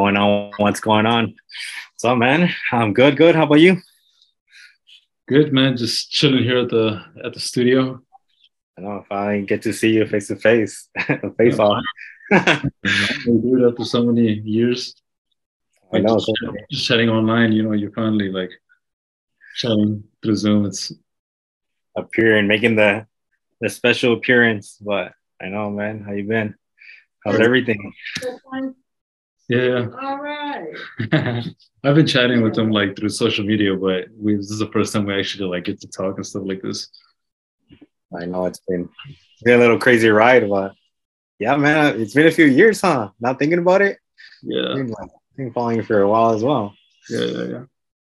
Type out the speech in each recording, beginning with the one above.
going on? What's going on? What's up, man? I'm good, good. How about you? Good, man. Just chilling here at the at the studio. I know if I get to see you face to face, face off. Dude, after so many years. I know. Just, just chatting online, you know, you're finally like chatting through Zoom. It's appearing, making the the special appearance. But I know, man. How you been? How's everything? Yeah. All right. I've been chatting with them like through social media, but we this is the first time we actually like get to talk and stuff like this. I know it's been, it's been a little crazy ride, but yeah, man, it's been a few years, huh? Not thinking about it. Yeah. I've been, like, been following you for a while as well. Yeah, yeah, yeah.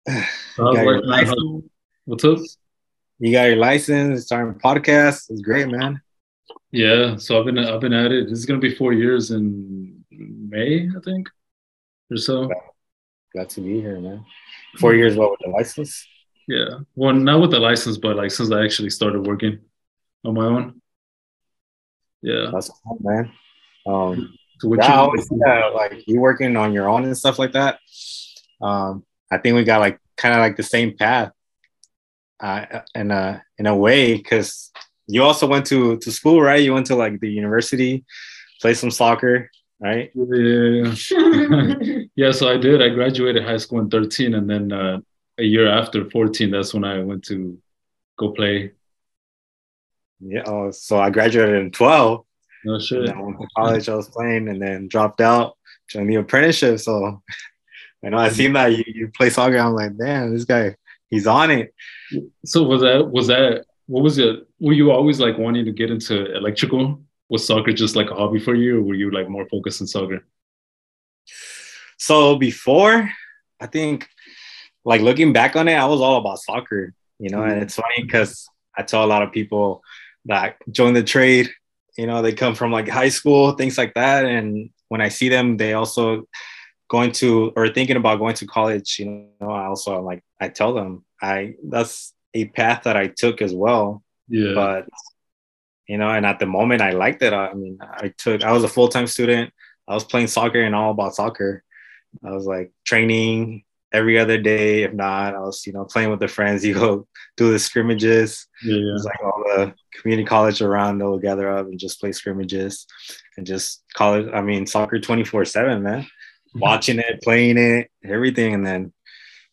You How's got your life, man? How- license, What's up? you got your license, starting a podcast. It's great, man. Yeah, so I've been I've been at it. This is gonna be four years in May, I think, or so. Glad to be here, man. Four years what with the license? Yeah, well, not with the license, but like since I actually started working on my own. Yeah. That's cool, man. Um, So what yeah, you- see like you working on your own and stuff like that. Um, I think we got like kind of like the same path, uh, in a in a way, because you also went to to school, right? You went to like the university, play some soccer, right? yeah, yeah. So I did. I graduated high school in 13, and then uh, a year after 14, that's when I went to go play. Yeah. Oh, so I graduated in twelve. No shit. I went to college. I was playing, and then dropped out, joined the apprenticeship. So, I know, I seen that you, you play soccer. I'm like, damn, this guy, he's on it. So was that was that what was it? Were you always like wanting to get into electrical? Was soccer just like a hobby for you, or were you like more focused on soccer? So before, I think, like looking back on it, I was all about soccer, you know. And mm-hmm. it's funny because I tell a lot of people that join the trade, you know, they come from like high school, things like that, and when I see them, they also going to or thinking about going to college. You know, I also like I tell them I that's a path that I took as well Yeah. but you know and at the moment i liked it. I mean i took i was a full-time student. I was playing soccer and all about soccer. I was like training every other day. If not i was you know playing with the friends you go do the scrimmages. Yeah, yeah. it's like all the community college around they'll gather up and just play scrimmages and just college i mean soccer 24 7 man. Mm-hmm. Watching it playing it everything. And then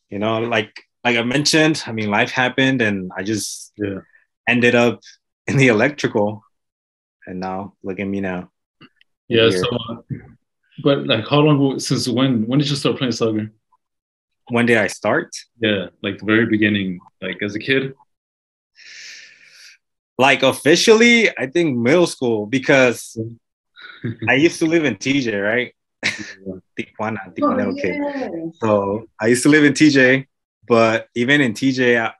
you know like like i mentioned i mean life happened and i just Yeah. ended up in the electrical and now look at me now Yeah. Here. So, uh, but like, how long? Since when? When did you start playing soccer? when did i start Yeah, like the very beginning, like as a kid. like officially i think middle school because i used to live in tj right tijuana tijuana Oh, yeah. So I used to live in TJ, but even in TJ, I,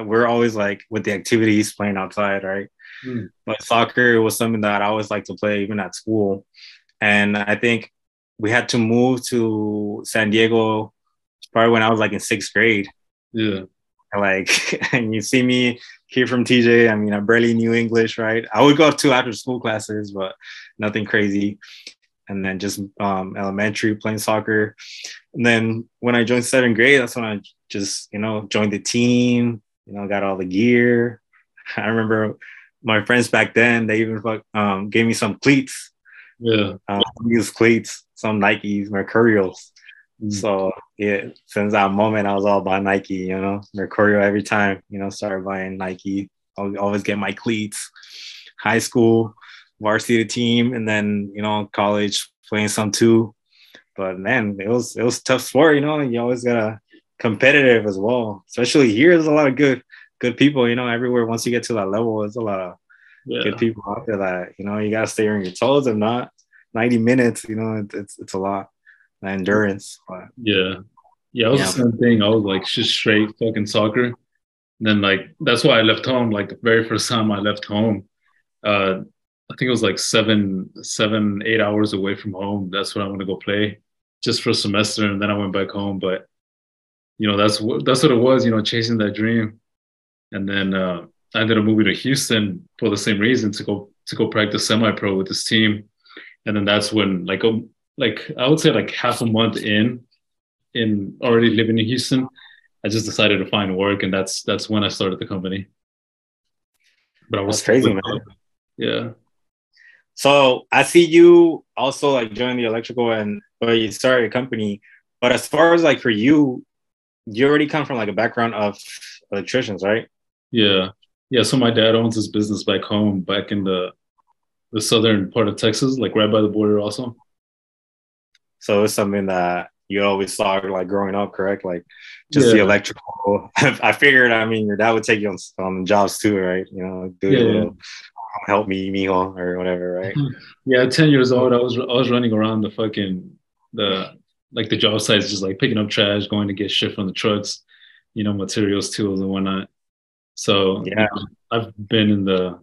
we're always like with the activities playing outside, right? Hmm. But soccer was something that I always liked to play, even at school. And I think we had to move to San Diego probably when I was like in sixth grade. Yeah, Like, and you see me here from TJ. I mean, I barely knew English, right? I would go to after school classes, but nothing crazy. And then just um, elementary playing soccer. And then when I joined seventh grade, that's when I just, you know, joined the team, you know, got all the gear. I remember my friends back then, they even fuck- um, gave me some cleats, yeah, um, used cleats, some Nikes, Mercurials. Mm. So yeah, since that moment, I was all about Nike, you know, Mercurial every time, you know, started buying Nike. I would always get my cleats. High school, varsity team, and then you know, college playing some too. But man, it was it was a tough sport, you know. You always gotta competitive as well. Especially here, there's a lot of good good people, you know, everywhere. Once you get to that level, there's a lot of yeah. good people out there that you know you gotta stay on your toes. If not, 90 minutes, you know, it, it's it's a lot. The endurance, but Yeah. Yeah, I was Yeah. the same thing. I was like just straight fucking soccer. And then like that's why I left home. Like the very first time I left home, uh, I think it was like seven, seven, eight hours away from home. That's when I want to go play, just for a semester, and then I went back home. But you know, that's what that's what it was. You know, chasing that dream, and then uh, I ended up moving to Houston for the same reason to go to go practice semi-pro with this team. and then that's when like a um, like I would say like half a month in in already living in Houston, I just decided to find work, and that's that's when I started the company. But I was that's crazy, man. Yeah. So I see you also like join the electrical and but you started a company. But as far as like for you, you already come from like a background of electricians, right? Yeah. Yeah. So my dad owns his business back home, back in the the southern part of Texas, like right by the border also. So it's something that you always saw like growing up, correct? Like just yeah. the electrical. I figured, I mean, your dad would take you on, on jobs too, right? You know, do yeah, little, um, help me, mijo, or whatever, right? Yeah, ten years old, I was I was running around the fucking the like the job sites, just like picking up trash, going to get shit from the trucks, you know, materials, tools, and whatnot. So yeah, you know, I've been in the,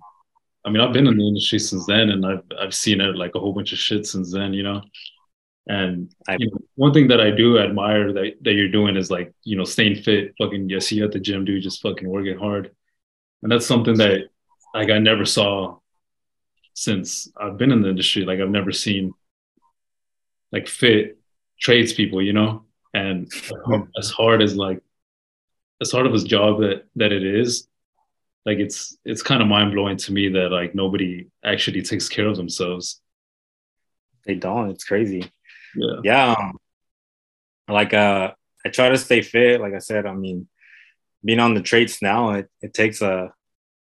I mean, I've been in the industry since then, and I've I've seen it like a whole bunch of shit since then, you know. And I, you know, one thing that I do admire that, that you're doing is like, you know, staying fit, fucking, yes, you at the gym, dude, just fucking working hard. And that's something that like I never saw since I've been in the industry. Like I've never seen like fit tradespeople, you know, and as hard as like, as hard of a job that, that it is, like it's, it's kind of mind blowing to me that like nobody actually takes care of themselves. They don't. It's crazy. Yeah. Yeah um, like uh i try to stay fit. Like i said i mean being on the trades now it, it takes a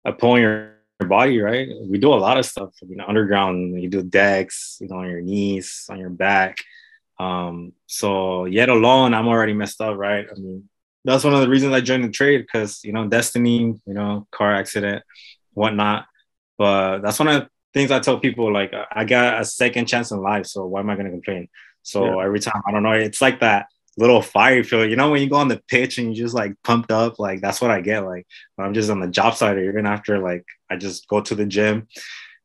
a pull on your, your body right? We do a lot of stuff. I mean, underground you do decks you know on your knees on your back um so yet alone i'm already messed up right i mean that's one of the reasons i joined the trade because you know destiny you know car accident whatnot but that's one of the things i tell people like i got a second chance in life so why am i going to complain so yeah. every time, I don't know, it's like that little fire feel. You know, when you go on the pitch and you just like pumped up, like that's what I get. Like when I'm just on the job site or even after, like I just go to the gym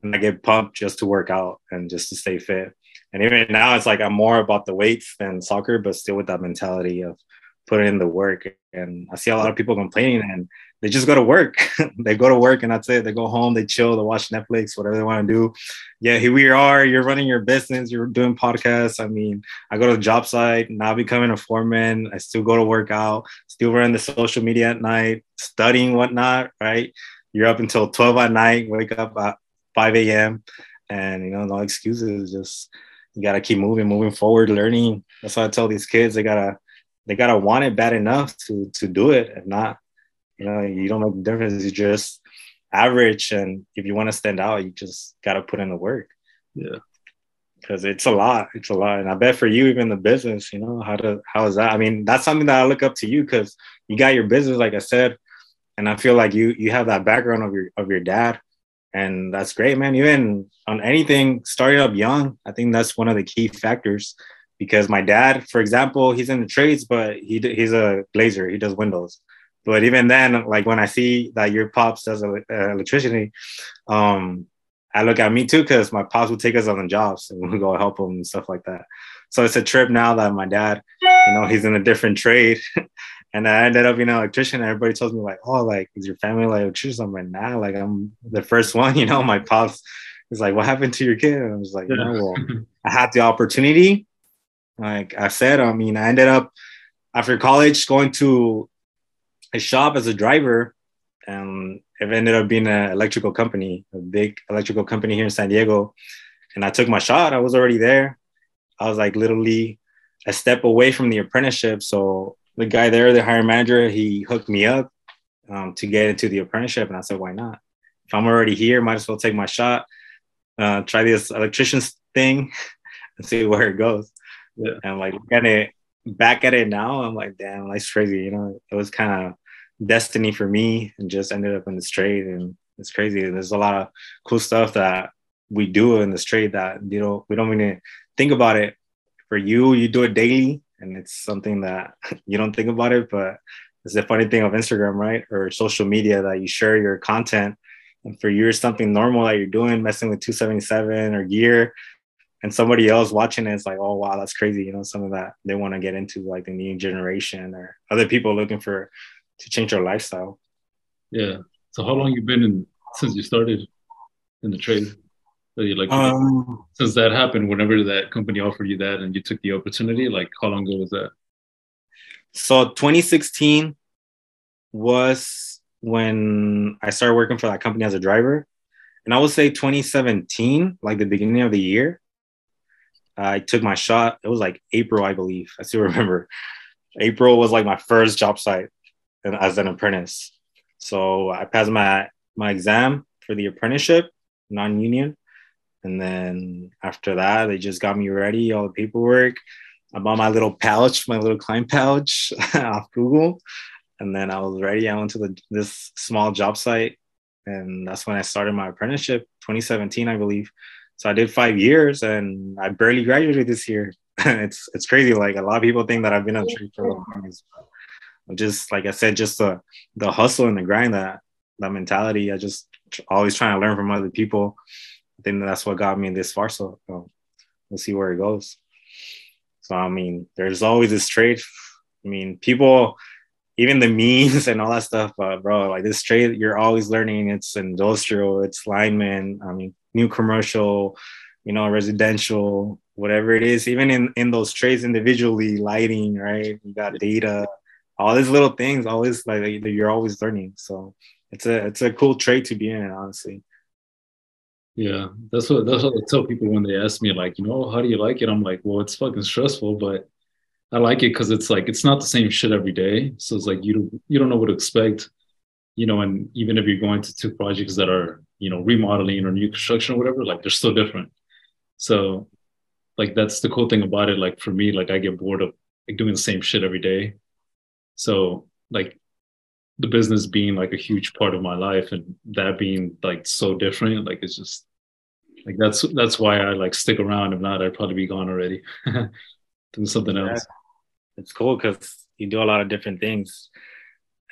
and I get pumped just to work out and just to stay fit. And even now, it's like I'm more about the weights than soccer, but still with that mentality of putting in the work. And I see a lot of people complaining and they just go to work. they go to work and that's it. They go home, they chill, they watch Netflix, whatever they want to do. Yeah, here we are. You're running your business, you're doing podcasts. I mean, I go to the job site, now becoming a foreman. I still go to work out, still run the social media at night, studying, whatnot, right? You're up until 12 at night, wake up at 5 a.m. And you know, no excuses. Just you gotta keep moving, moving forward, learning. That's why I tell these kids they gotta they gotta want it bad enough to to do it. If not, you know, you don't make the difference. You just average, and if you want to stand out, you just got to put in the work. Yeah, because it's a lot. It's a lot, and I bet for you, even the business, you know, how to how is that? I mean, that's something that I look up to you because you got your business, like I said, and I feel like you you have that background of your of your dad, and that's great, man. Even on anything starting up young, I think that's one of the key factors. Because my dad, for example, he's in the trades, but he he's a glazer. He does windows but even then, like when I see that your pops does uh, electricity, um, I look at me too because my pops would take us on the jobs and we'll go help them and stuff like that. So it's a trip now that my dad, you know, he's in a different trade. and I ended up being an electrician. Everybody tells me like, oh, like is your family like electrician? I'm like, nah, like I'm the first one. You know, my pops is like, what happened to your kid? And I was like, yeah. no, well, I had the opportunity. Like I said, I mean, I ended up after college going to a shop as a driver and it ended up being an electrical company, a big electrical company here in San Diego. And I took my shot. I was already there. I was like literally a step away from the apprenticeship. So the guy there, the hiring manager, he hooked me up um, to get into the apprenticeship. And I said, why not? If I'm already here, might as well take my shot, uh, try this electrician's thing and see where it goes. Yeah. And like at it back at it now, I'm like, damn, life's crazy. You know, it was kind of destiny for me and just ended up in this trade and it's crazy And there's a lot of cool stuff that we do in this trade that you know we don't even think about it for you you do it daily and it's something that you don't think about it but it's the funny thing of instagram right or social media that you share your content and for you it's something normal that you're doing messing with 277 or gear and somebody else watching it is like oh wow that's crazy you know some of that they want to get into like the new generation or other people looking for to change their lifestyle. Yeah. So how long you been in since you started in the trade? You like um, since that happened, whenever that company offered you that and you took the opportunity, like how long ago was that? So 2016 was when I started working for that company as a driver. And I would say 2017, like the beginning of the year, I took my shot. It was like April, I believe. I still remember. April was like my first job site as an apprentice. So I passed my my exam for the apprenticeship, non-union, and then after that, they just got me ready, all the paperwork. I bought my little pouch, my little Klein pouch off Google, and then I was ready. I went to the this small job site, and that's when I started my apprenticeship, 2017, I believe. So I did five years, and I barely graduated this year. it's it's crazy. Like a lot of people think that I've been on the trade for a long time. Just like I said, just the the hustle and the grind that that mentality. I just always trying to learn from other people. I think that's what got me this far. So um, we'll see where it goes. So I mean, there's always this trade. I mean, people, even the memes and all that stuff, but bro, like this trade, you're always learning. It's industrial, it's lineman. I mean, new commercial, you know, residential, whatever it is. Even in in those trades individually, lighting, right? You got data, all these little things. Always like you're always learning. So it's a it's a cool trade to be in, honestly. Yeah, that's what that's what I tell people when they ask me, like, you know, how do you like it? I'm like, well, it's fucking stressful, but I like it because it's like it's not the same shit every day. So it's like you you don't know what to expect, you know. And even if you're going to two projects that are you know remodeling or new construction or whatever, like they're still different. So like that's the cool thing about it. Like for me, like I get bored of like doing the same shit every day. So like the business being like a huge part of my life and that being like so different like it's just like that's that's why i like stick around. If not i'd probably be gone already. Doing something yeah. else. It's cool because you do a lot of different things.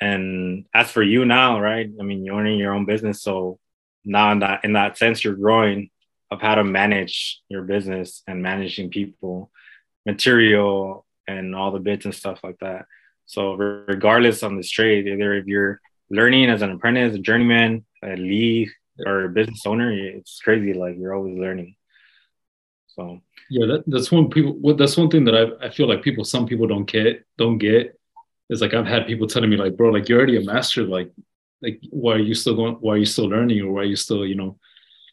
And as for you now right i mean you're owning your own business so now in that in that sense you're growing of how to manage your business and managing people material and all the bits and stuff like that so regardless on this trade, either if you're learning as an apprentice, a journeyman, a lead, or a business owner, it's crazy. Like you're always learning. So yeah, that, that's one people. What that's one thing that I I feel like people, some people don't get, don't get. Is like I've had people telling me like, bro, like you're already a master. Like, like why are you still going? Why are you still learning? Or why are you still, you know,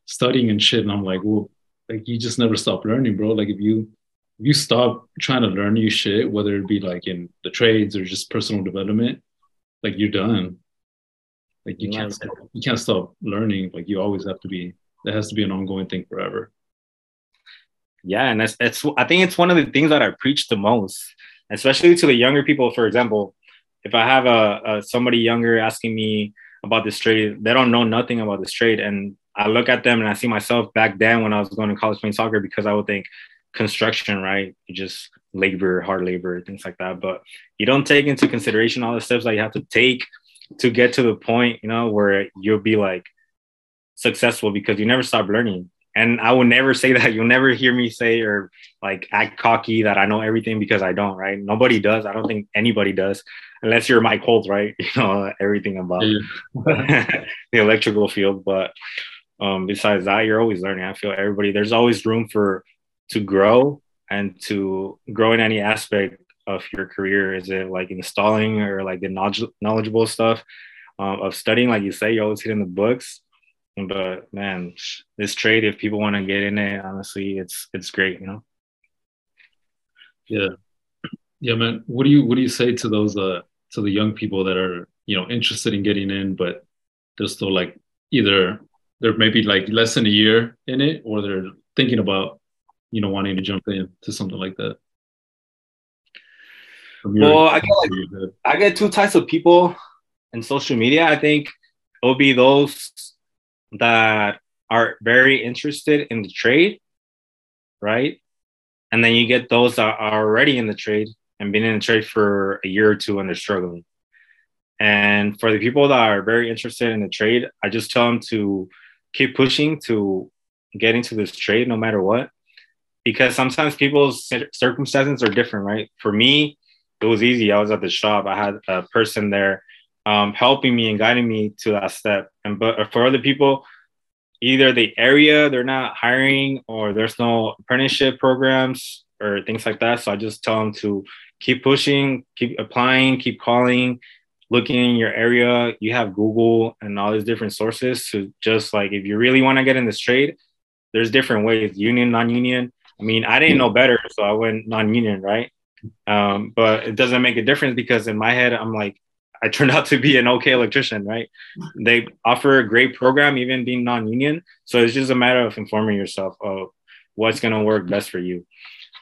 studying and shit? And I'm like, well, like you just never stop learning, bro. Like if you you stop trying to learn new shit, whether it be like in the trades or just personal development, like you're done. Like you can't stop, you can't stop learning. Like you always have to be. That has to be an ongoing thing forever. Yeah, and that's that's. I think it's one of the things that I preach the most, especially to the younger people. For example, if I have a, a somebody younger asking me about this trade, they don't know nothing about this trade, and I look at them and I see myself back then when I was going to college playing soccer because I would think, construction, right? You just labor, hard labor, things like that. But you don't take into consideration all the steps that you have to take to get to the point, you know, where you'll be like successful because you never stop learning. And I will never say that. You'll never hear me say or like act cocky that I know everything because I don't, right? Nobody does. I don't think anybody does, unless you're Mike Holt, right? You know everything about the electrical field. But um, besides that, you're always learning. I feel everybody, there's always room for to grow and to grow in any aspect of your career? Is it like installing or like the knowledge, knowledgeable stuff um, of studying? Like you say, you're always hitting the books. But man, this trade, if people want to get in it, honestly, it's it's great, you know. Yeah, yeah, man. What do you what do you say to those uh to the young people that are you know interested in getting in, but they're still like either they're maybe like less than a year in it, or they're thinking about you know wanting to jump in to something like that? Well, I get like, I get two types of people in social media. I think it will be those that are very interested in the trade, right? And then you get those that are already in the trade and been in the trade for a year or two and they're struggling. And for the people that are very interested in the trade, I just tell them to keep pushing to get into this trade no matter what because sometimes people's circumstances are different, right? For me, it was easy. I was at the shop. I had a person there um, helping me and guiding me to that step. And but for other people, either the area they're not hiring or there's no apprenticeship programs or things like that. So I just tell them to keep pushing, keep applying, keep calling, looking in your area. You have Google and all these different sources to just like if you really want to get in this trade, there's different ways, union, non-union. I mean, I didn't know better, so I went non-union, right? Um, but it doesn't make a difference because in my head, I'm like, I turned out to be an okay electrician, right? They offer a great program, even being non-union. So it's just a matter of informing yourself of what's going to work best for you,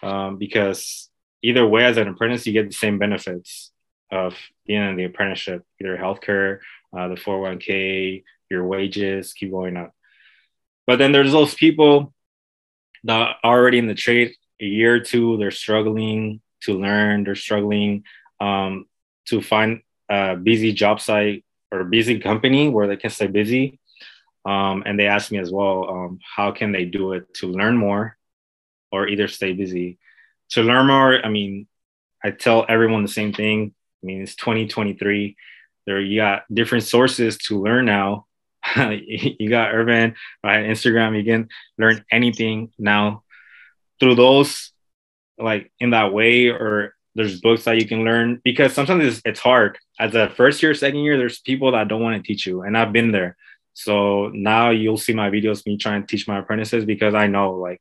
um, because either way, as an apprentice, you get the same benefits of being in the apprenticeship, either healthcare, uh, the 401k, your wages keep going up. But then there's those people are already in the trade a year or two, they're struggling to learn, they're struggling um, to find a busy job site or a busy company where they can stay busy. Um, and they asked me as well, um, how can they do it to learn more or either stay busy? To learn more, I mean, I tell everyone the same thing. I mean, it's 2023. There, you got different sources to learn now. you got Urban, right? Instagram, you can learn anything now through those, like in that way, or there's books that you can learn because sometimes it's, it's hard as a first year, second year, there's people that don't want to teach you. And I've been there. So now you'll see my videos, me trying to teach my apprentices because I know like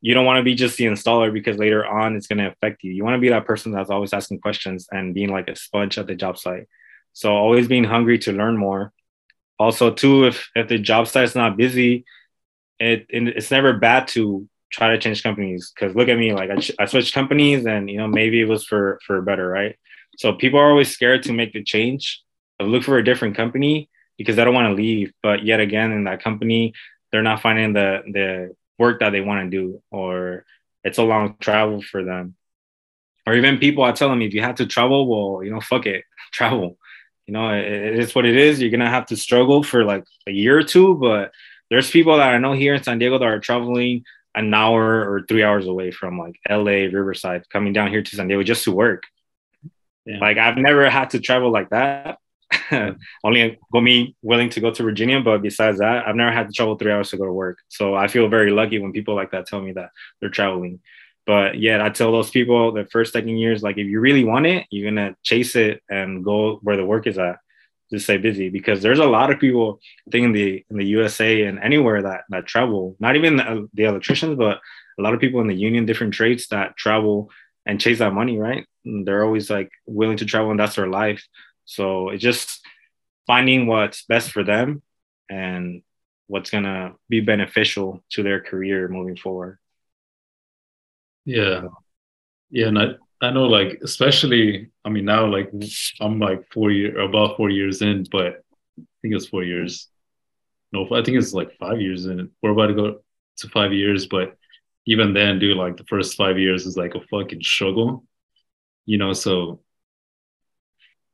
you don't want to be just the installer because later on it's going to affect you. You want to be that person that's always asking questions and being like a sponge at the job site. So always being hungry to learn more. Also, too, if if the job site is not busy, it, it it's never bad to try to change companies. Because look at me, like I, I switched companies, and you know maybe it was for for better, right? So people are always scared to make the change, look for a different company because they don't want to leave. But yet again, in that company, they're not finding the the work that they want to do, or it's a long travel for them. Or even people, I tell them, if you have to travel, well, you know, fuck it, travel. You know, it, it is what it is. You're gonna have to struggle for like a year or two, but there's people that I know here in San Diego that are traveling an hour or three hours away from like LA, Riverside, coming down here to San Diego just to work. Yeah. Like I've never had to travel like that. Only me willing to go to Virginia, but besides that, I've never had to travel three hours to go to work. So I feel very lucky when people like that tell me that they're traveling. But yeah, I tell those people the first second years, like if you really want it, you're gonna chase it and go where the work is at. Just stay busy because there's a lot of people I think in the in the USA and anywhere that that travel, not even the, the electricians, but a lot of people in the union, different trades that travel and chase that money, right? they're always like willing to travel and that's their life. So it's just finding what's best for them and what's gonna be beneficial to their career moving forward. Yeah. Yeah. And I, I know like especially I mean now like I'm like four year about four years in, but I think it's four years. No, I think it's like five years in. We're about to go to five years, but even then, dude, like the first five years is like a fucking struggle you know so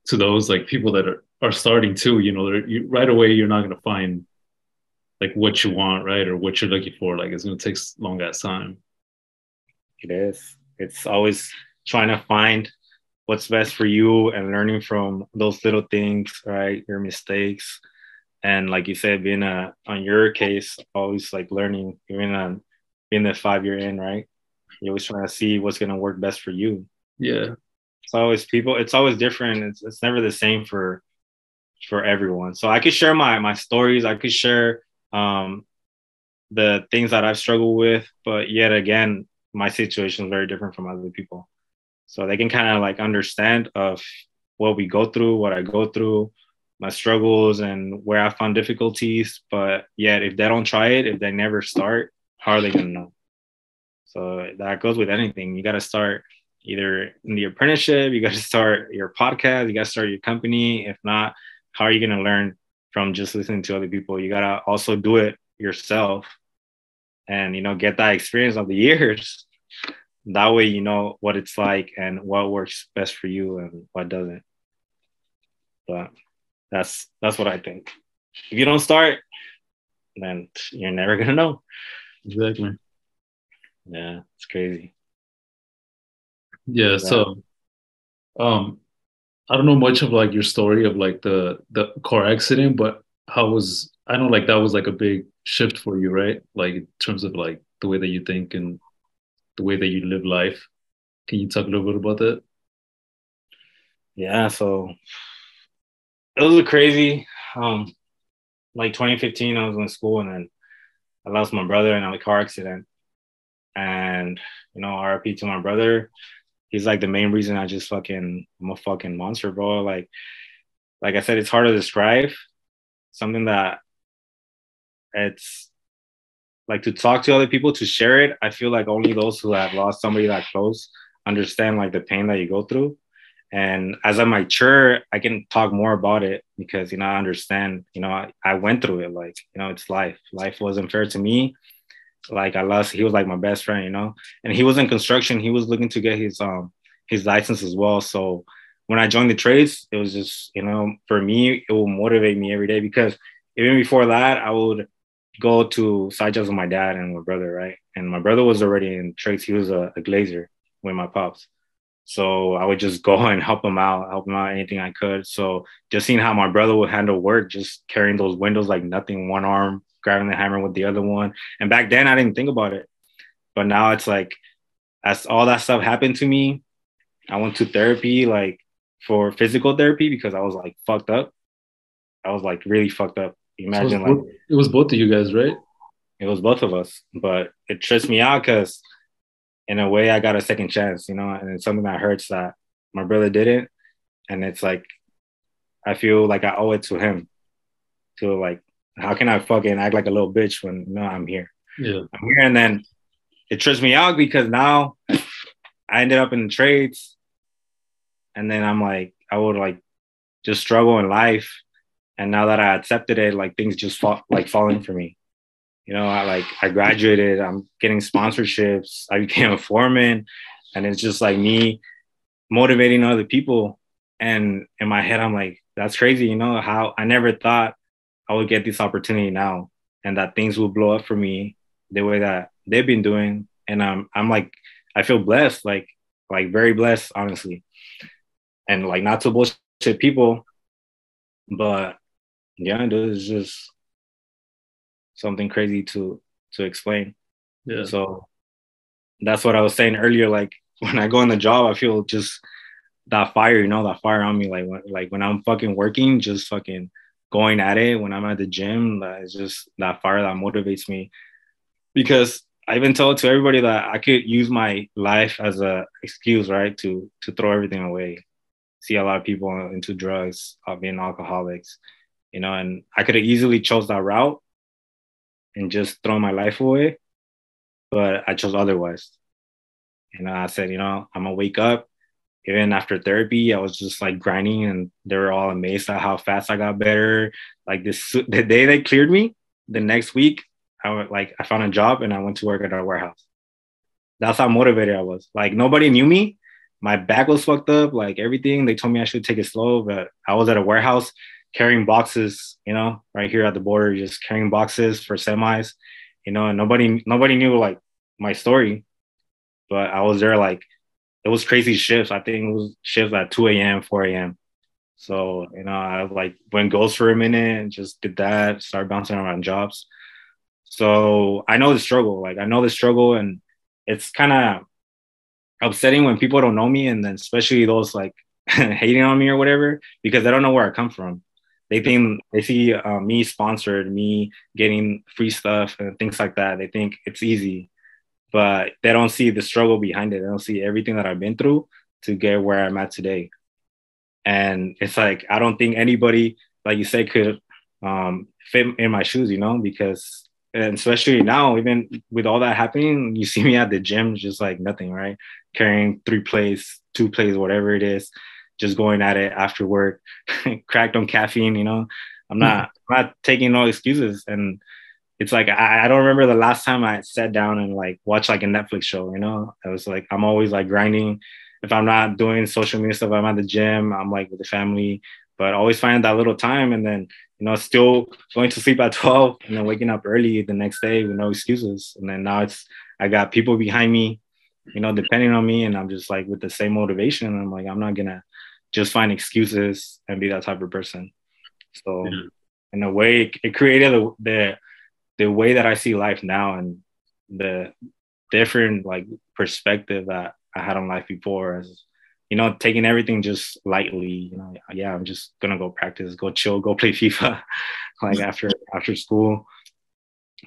to those like people that are are starting too you know you, right away you're not going to find like what you want right or what you're looking for like it's going to take long that time it is it's always trying to find what's best for you and learning from those little things right your mistakes and like you said being a on your case always like learning even on being the five year in right you're always trying to see what's going to work best for you yeah. It's always people, it's always different. It's, it's never the same for for everyone. So I could share my my stories. I could share um the things that I've struggled with, but yet again, my situation is very different from other people. So they can kind of like understand of what we go through, what I go through, my struggles and where I found difficulties. But yet if they don't try it, if they never start, how are they gonna know? So that goes with anything. You gotta start either in the apprenticeship, you got to start your podcast, you got to start your company. If not, how are you going to learn from just listening to other people? You got to also do it yourself and, you know, get that experience of the years. That way, you know what it's like and what works best for you and what doesn't. But that's that's what I think. If you don't start, then you're never gonna know. Exactly. Yeah, it's crazy. Yeah, so um I don't know much of like your story of like the the car accident, but how was I know like that was like a big shift for you, right? Like in terms of like the way that you think and the way that you live life. Can you talk a little bit about that? Yeah, so it was crazy. Um, like 2015, I was in school and then I lost my brother in a car accident. And you know, RIP to my brother. He's like the main reason I just fucking I'm a fucking monster, bro. Like, like I said, it's hard to describe. Something that it's like to talk to other people to share it. I feel like only those who have lost somebody that close understand like the pain that you go through. And as I mature, I can talk more about it because you know I understand. You know, I, I went through it. Like you know, it's life. Life wasn't fair to me. Like I lost. He was like my best friend. You know, and he was in construction. He was looking to get his um his license as well. So when I joined the trades, it was just you know for me it will motivate me every day because even before that I would go to side jobs with my dad and my brother, right? And my brother was already in trades. He was a, a glazer with my pops. So I would just go and help him out, help him out anything I could. So just seeing how my brother would handle work, just carrying those windows like nothing, one arm, grabbing the hammer with the other one. And back then I didn't think about it. But now it's like as all that stuff happened to me, I went to therapy like for physical therapy because I was like fucked up. I was like really fucked up. Imagine so it like both, it was both of you guys, right? It was both of us, but it trips me out because in a way I got a second chance, you know, and it's something that hurts that my brother didn't. And it's like I feel like I owe it to him to like how can I fucking act like a little bitch when you know I'm here? Yeah. I'm here and then it trips me out because now I ended up in the trades and then I'm like I would like just struggle in life and now that I accepted it like things just fall like falling for me you know, I like I graduated, I'm getting sponsorships, I became a foreman, and it's just like me motivating other people. And in my head, I'm like, that's crazy, you know, how I never thought I would get this opportunity now and that things will blow up for me the way that they've been doing. And um, I'm like, I feel blessed, like, like very blessed, honestly. And like not to bullshit people, but yeah, it is just something crazy to to explain. Yeah. So that's what I was saying earlier. Like when I go in the job, I feel just that fire, you know, that fire on me. Like when like when I'm fucking working, just fucking going at it. When I'm at the gym, that is just that fire that motivates me. Because I've been told to everybody that I could use my life as a excuse, right, to to throw everything away. See a lot of people into drugs, uh, being alcoholics, you know, and I could have easily chose that route, and just throw my life away. But I chose otherwise. Know, I said, you know, I'm gonna wake up. Even after therapy, I was just like grinding, and they were all amazed at how fast I got better. Like this, the day they cleared me, the next week, I went like I found a job and I went to work at a warehouse. That's how motivated I was. Like nobody knew me. My back was fucked up. Like everything, they told me I should take it slow, but I was at a warehouse carrying boxes, you know, right here at the border, just carrying boxes for semis, you know, and nobody nobody knew like my story. But I was there like it was crazy shifts. I think it was shifts at 2 a.m., 4 a.m. So, you know, I like went ghost for a minute and just did that, started bouncing around jobs. So I know the struggle. Like I know the struggle and it's kind of upsetting when people don't know me and then especially those like hating on me or whatever because they don't know where I come from they think they see uh, me sponsored, me getting free stuff and things like that. They think it's easy, but they don't see the struggle behind it. They don't see everything that I've been through to get where I'm at today. And it's like I don't think anybody, like you said, could um, fit in my shoes, you know, because and especially now, even with all that happening, you see me at the gym, just like nothing, right? Carrying three plays, two plays, whatever it is just going at it after work, cracked on caffeine, you know. I'm not hmm. I'm not taking no excuses. And it's like I, I don't remember the last time I sat down and like watched like a Netflix show, you know. I was like I'm always like grinding. If I'm not doing social media stuff, I'm at the gym, I'm like with the family, but always find that little time and then you know still going to sleep at 12 and then waking up early the next day with no excuses and then now it's i got people behind me you know depending on me and i'm just like with the same motivation i'm like i'm not gonna just find excuses and be that type of person. So yeah. in a way, it created the, the the way that I see life now and the different like perspective that I had on life before as you know, taking everything just lightly, you know, yeah, I'm just gonna go practice, go chill, go play FIFA like after after school.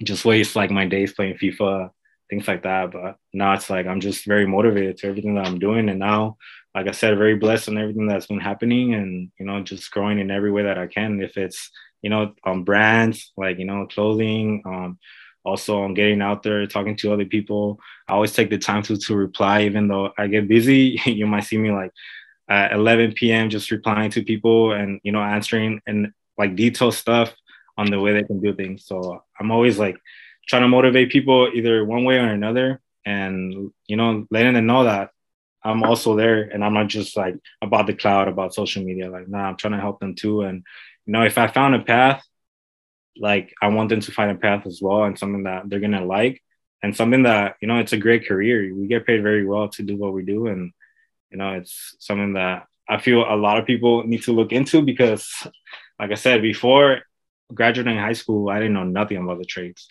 Just waste like my days playing FIFA, things like that. But now it's like I'm just very motivated to everything that I'm doing. And now, like I said, very blessed on everything that's been happening and you know, just growing in every way that I can. If it's, you know, on brands like, you know, clothing, um, also on getting out there talking to other people i always take the time to to reply even though i get busy you might see me like at 11 p.m just replying to people and you know answering and like detailed stuff on the way they can do things so i'm always like trying to motivate people either one way or another and you know letting them know that i'm also there and i'm not just like about the cloud about social media. Like nah i'm trying to help them too. And you know if i found a path like I want them to find a path as well and something that they're gonna like and something that you know it's a great career. We get paid very well to do what we do, and you know it's something that I feel a lot of people need to look into because, like I said before, graduating high school, I didn't know nothing about the trades,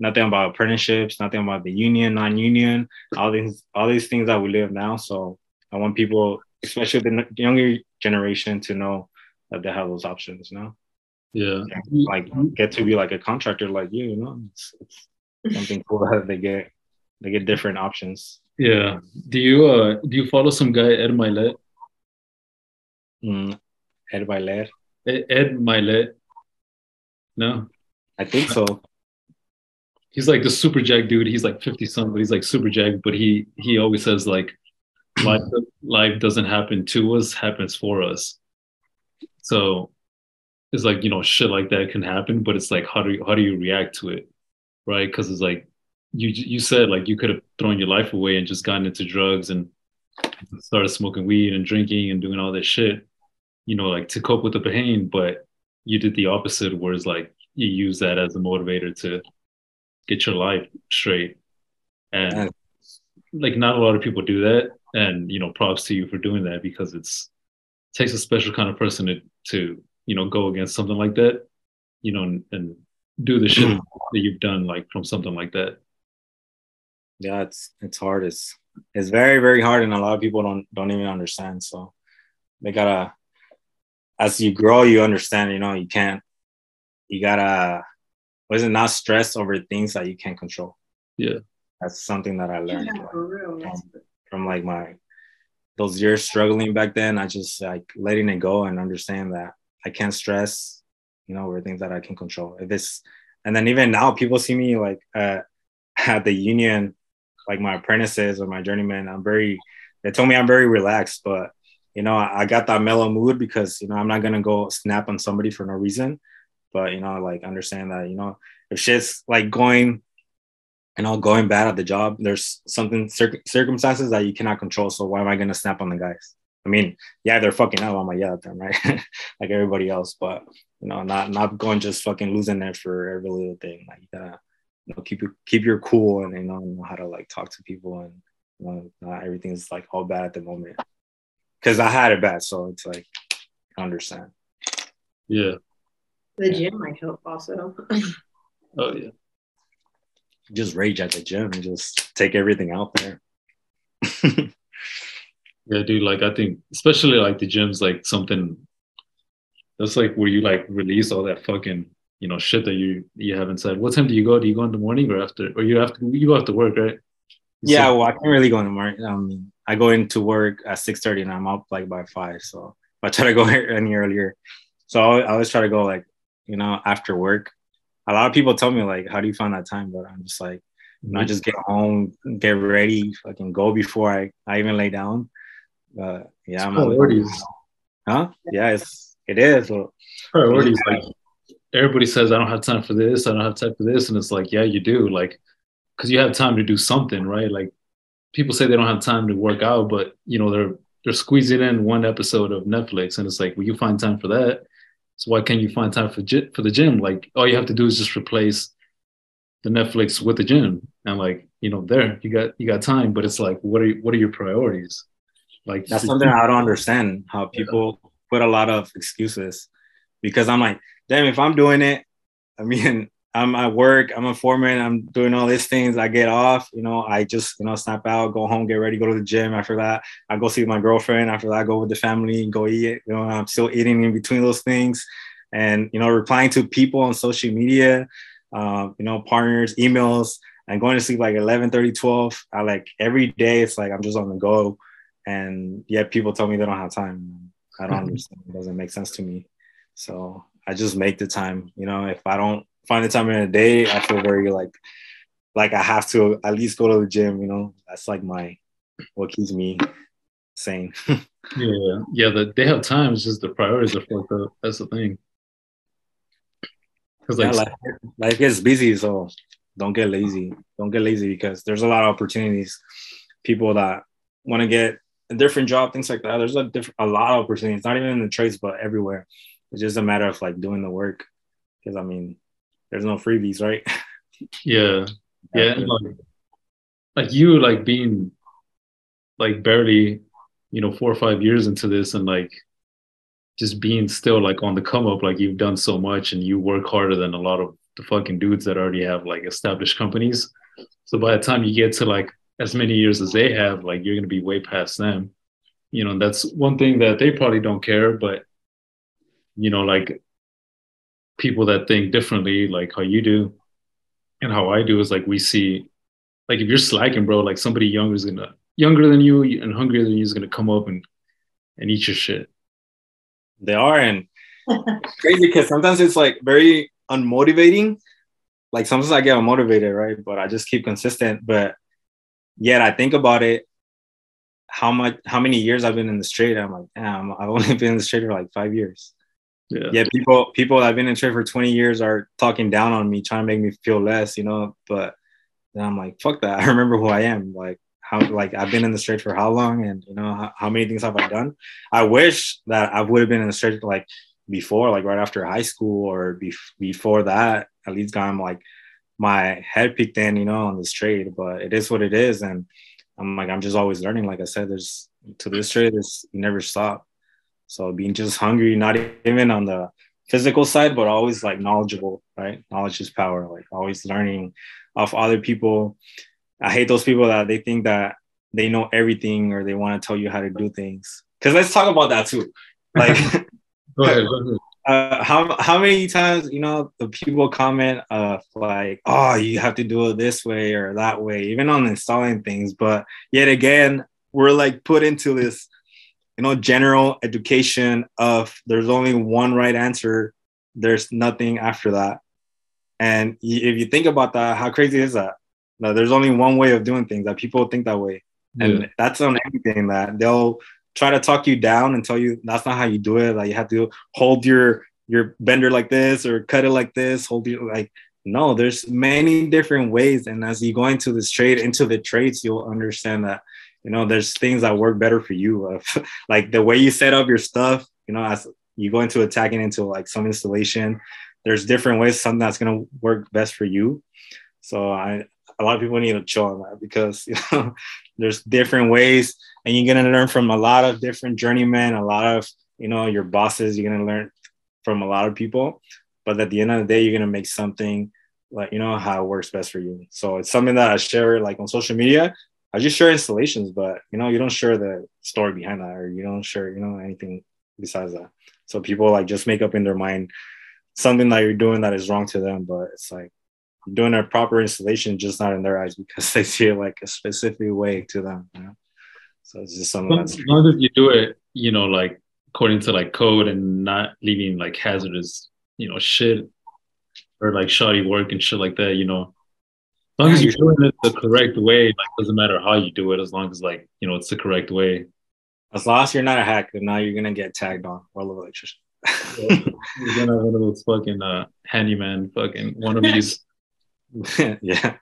nothing about apprenticeships, nothing about the union, non-union, all these all these things that we live now. So I want people, especially the younger generation, to know that they have those options now yeah. Like get to be like a contractor like you you know? It's, it's something cool that they get they get different options. Yeah. Do you uh do you follow some guy Ed Mylett? Mm, Ed Mylett. Ed, Ed Mylett. No? I think so he's like the super jack dude. He's like 50 something but he's like super jack but he he always says like life life doesn't happen to us happens for us. So it's like you know shit like that can happen but it's like how do you how do you react to it? Right? Because it's like you you said like you could have thrown your life away and just gotten into drugs and started smoking weed and drinking and doing all this shit you know like to cope with the pain but you did the opposite whereas like you use that as a motivator to get your life straight. And like not a lot of people do that. And you know props to you for doing that because it's it takes a special kind of person to to you know go against something like that you know and, and do the shit that you've done like from something like that. Yeah it's it's hard. It's it's very very hard and a lot of people don't don't even understand. So they gotta as you grow you understand you know you can't you gotta was it not stress over things that you can't control yeah that's something that i learned yeah, from, from like my those years struggling back then i just like letting it go and understand that I can't stress, you know, over things that I can control. If it's, and then even now, people see me like uh, at the union, like my apprentices or my journeyman. I'm very, they told me I'm very relaxed, but you know, I, I got that mellow mood because you know I'm not gonna go snap on somebody for no reason. But you know, like understand that you know if shit's like going you know, going bad at the job, there's something circumstances that you cannot control. So why am I gonna snap on the guys? I mean, yeah, they're fucking up. I'm yeah, them, right? like everybody else, but you know, not not going just fucking losing there for every little thing. Like you gotta, you know, keep your keep your cool and you know know how to like talk to people and you know, not everything's like all bad at the moment. Cause I had it bad, so it's like understand. Yeah. The gym might help also. oh yeah. Just rage at the gym and just take everything out there. Yeah, dude. Like I think, especially like the gym's like something. That's like where you like release all that fucking you know shit that you you have inside. What time do you go? Do you go in the morning or after? Or you have to you go after work, right? Yeah, so, well, I can't really go in the morning. Um, I go into work at six thirty and I'm up like by five. So I try to go any earlier. So I always try to go like you know after work. A lot of people tell me like, how do you find that time? But I'm just like, you know, I mm-hmm. just get home, get ready, fucking go before I, I even lay down. But yeah, I'm priorities. Huh? Yeah, it's it is. Well, priorities. Like everybody says, I don't have time for this. I don't have time for this, and it's like, yeah, you do. Like, because you have time to do something, right? Like, people say they don't have time to work out, but you know they're they're squeezing in one episode of Netflix, and it's like, well, you find time for that. So why can't you find time for for the gym? Like, all you have to do is just replace the Netflix with the gym, and like, you know, there you got you got time. But it's like, what are what are your priorities? Like that's something I don't understand how people yeah. put a lot of excuses because I'm like, damn, if I'm doing it, I mean, I'm at work, I'm a foreman, I'm doing all these things. I get off, you know, I just, you know, snap out, go home, get ready, go to the gym. After that, I go see my girlfriend. After that, I go with the family and go eat. You know, I'm still eating in between those things. And, you know, replying to people on social media, uh, you know, partners, emails, and going to sleep like 11, 30, 12. I like every day, it's like I'm just on the go. And yet people tell me they don't have time. I don't understand. It doesn't make sense to me. So I just make the time. You know, if I don't find the time in a day, I feel very like like I have to at least go to the gym. You know, that's like my what keeps me sane. yeah, yeah. The they have time. It's just the priorities are fucked up. That's the thing. Because like, yeah, life, life gets busy, so don't get lazy. Don't get lazy because there's a lot of opportunities. People that want to get a different job, things like that. There's a different, a lot of opportunities, not even in the trades, but everywhere. It's just a matter of like doing the work. Because I mean, there's no freebies, right? Yeah, yeah. Like, like you, like being like barely, you know, four or five years into this, and like just being still like on the come up. Like you've done so much, and you work harder than a lot of the fucking dudes that already have like established companies. So by the time you get to like as many years as they have, like you're gonna be way past them. You know, that's one thing that they probably don't care, but you know, like people that think differently, like how you do and how I do, is like we see, like if you're slacking, bro, like somebody younger is gonna younger than you and hungrier than you is gonna come up and and eat your shit. They are, and crazy because sometimes it's like very unmotivating. Like sometimes I get unmotivated, right? But I just keep consistent. But yet I think about it, how much, how many years I've been in the trade. I'm like, damn, I've only been in the trade for like five years. Yeah. yeah, people people that have been in trade for 20 years are talking down on me, trying to make me feel less, you know. But then I'm like, fuck that. I remember who I am. Like how like I've been in the trade for how long, and you know how, how many things have I done. I wish that I would have been in the trade like before, like right after high school or be- before that. At least got like my head peeked in, you know, on this trade. But it is what it is, and I'm like I'm just always learning. Like I said, there's to this trade, this never stop. So being just hungry, not even on the physical side, but always like knowledgeable, right? Knowledge is power, like always learning off other people. I hate those people that they think that they know everything or they want to tell you how to do things. Cause let's talk about that too. Like go ahead, go ahead. Uh, how how many times you know the people comment of like oh you have to do it this way or that way even on installing things but yet again we're like put into this you know general education of there's only one right answer there's nothing after that. And if you think about that how crazy is that? No, there's only one way of doing things that people think that way. And yeah. that's on everything that they'll try to talk you down and tell you that's not how you do it like you have to hold your your bender like this or cut it like this hold you like no there's many different ways. And as you go into this trade into the trades you'll understand that you know there's things that work better for you. Like the way you set up your stuff you know as you go into attacking into like some installation there's different ways something that's going to work best for you. So i a lot of people need to chill on that because you know there's different ways and you're going to learn from a lot of different journeymen a lot of you know your bosses you're going to learn from a lot of people. But at the end of the day you're going to make something like you know how it works best for you. So it's something that i share like on social media I just share installations, but you know, you don't share the story behind that, or you don't share, you know, anything besides that. So people like just make up in their mind something that you're doing that is wrong to them, but it's like doing a proper installation, just not in their eyes because they see it like a specific way to them. You know? So it's just something that's as long as you do it, you know, like according to like code and not leaving like hazardous, you know, shit or like shoddy work and shit like that, you know, long as you're doing it the correct way, like doesn't matter how you do it, as long as like you know it's the correct way. As long as you're not a hack, then now you're gonna get tagged on World of Electrician. you're gonna have one of those fucking uh, handyman fucking one of these. yeah,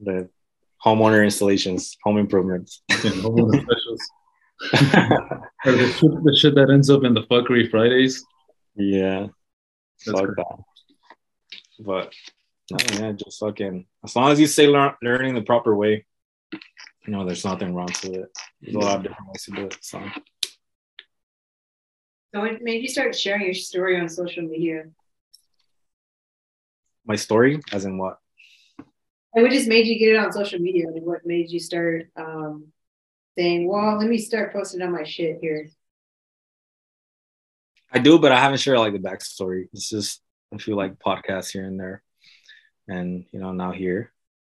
the homeowner installations, home improvements, homeowner specials. or the shit, the shit that ends up in the fuckery Fridays. Yeah, That's fuck that. But no, yeah, just fucking as long as you stay lear- learning the proper way, you know, there's nothing wrong to it. There's a lot of different ways to do it. So. So what made you start sharing your story on social media? My story, as in what? And what just made you get it on social media? Like what made you start um, saying, "Well, let me start posting on my shit here"? I do, but I haven't shared like the backstory. It's just a few like podcasts here and there, and you know now here.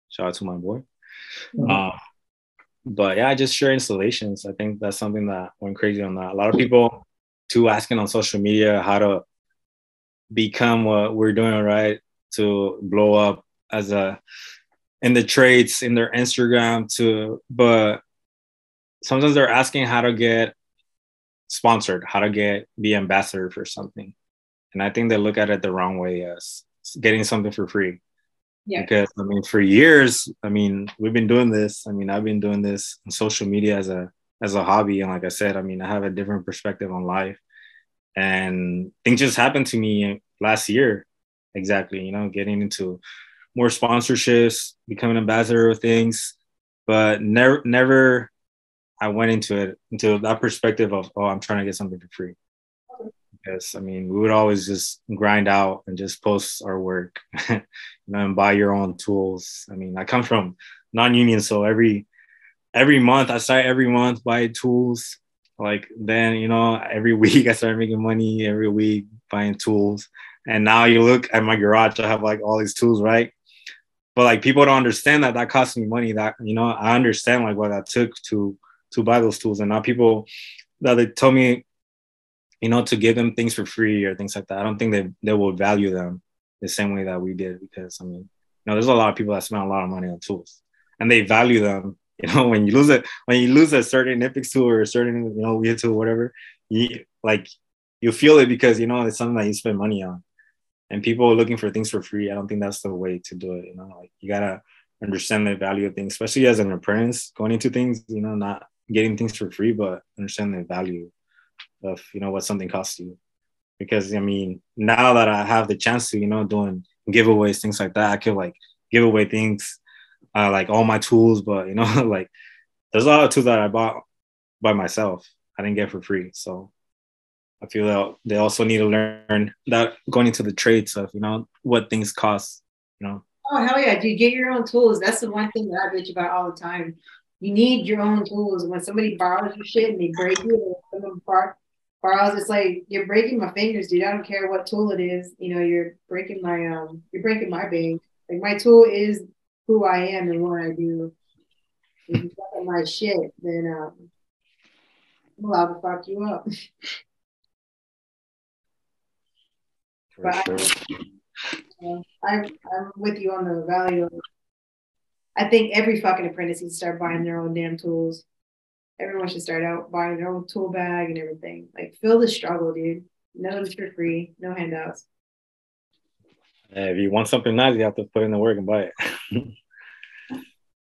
Shout out to my boy. Mm-hmm. Uh, but yeah, I just share installations. I think that's something that went crazy on that. A lot of people too asking on social media how to become what we're doing, right? To blow up as a in the trades in their Instagram to but sometimes they're asking how to get sponsored, how to get be ambassador for something. And I think they look at it the wrong way as getting something for free. Yeah. Because I mean, for years, I mean, we've been doing this. I mean, I've been doing this on social media as a as a hobby, and like I said, I mean, I have a different perspective on life, and things just happened to me last year. Exactly, you know, getting into more sponsorships, becoming ambassador of things, but never, never, I went into it into that perspective of, oh, I'm trying to get something for free because I mean we would always just grind out and just post our work, you know, and buy your own tools. I mean, I come from non-union, so every every month I start every month buy tools. Like then, you know, every week I started making money every week buying tools. And now you look at my garage, I have like all these tools, right? But like people don't understand that that cost me money. That you know, I understand like what that took to to buy those tools. And now people that they tell me you know, to give them things for free or things like that. I don't think they they will value them the same way that we did because I mean, you know, there's a lot of people that spend a lot of money on tools and they value them. You know, when you lose it, when you lose a certain Epix tool or a certain, you know, weird tool, whatever, you like you feel it because you know it's something that you spend money on. And people looking for things for free, I don't think that's the way to do it. You know, like you gotta understand the value of things, especially as an apprentice going into things, you know, not getting things for free, but understand the value of you know what something costs you. Because i mean now that i have the chance to you know doing giveaways things like that i could like give away things uh, like all my tools but you know like there's a lot of tools that i bought by myself. I didn't get for free. So i feel that they also need to learn that going into the trade stuff you know what things cost you know. Oh hell yeah. Dude get your own tools. That's the one thing that i bitch about all the time. You need your own tools. When somebody borrows your shit and they break it, or someone borrows, it's like you're breaking my fingers, dude. I don't care what tool it is. You know, you're breaking my um, you're breaking my bank. Like my tool is who I am and what I do. If you fuck up my shit, then um, I'm allowed to fuck you up. but sure. I, uh, I'm, I'm with you on the value of I think every fucking apprentice needs to start buying their own damn tools. Everyone should start out buying their own tool bag and everything. Like, feel the struggle, dude. Nothing's for free. No handouts. Yeah, if you want something nice, you have to put in the work and buy it.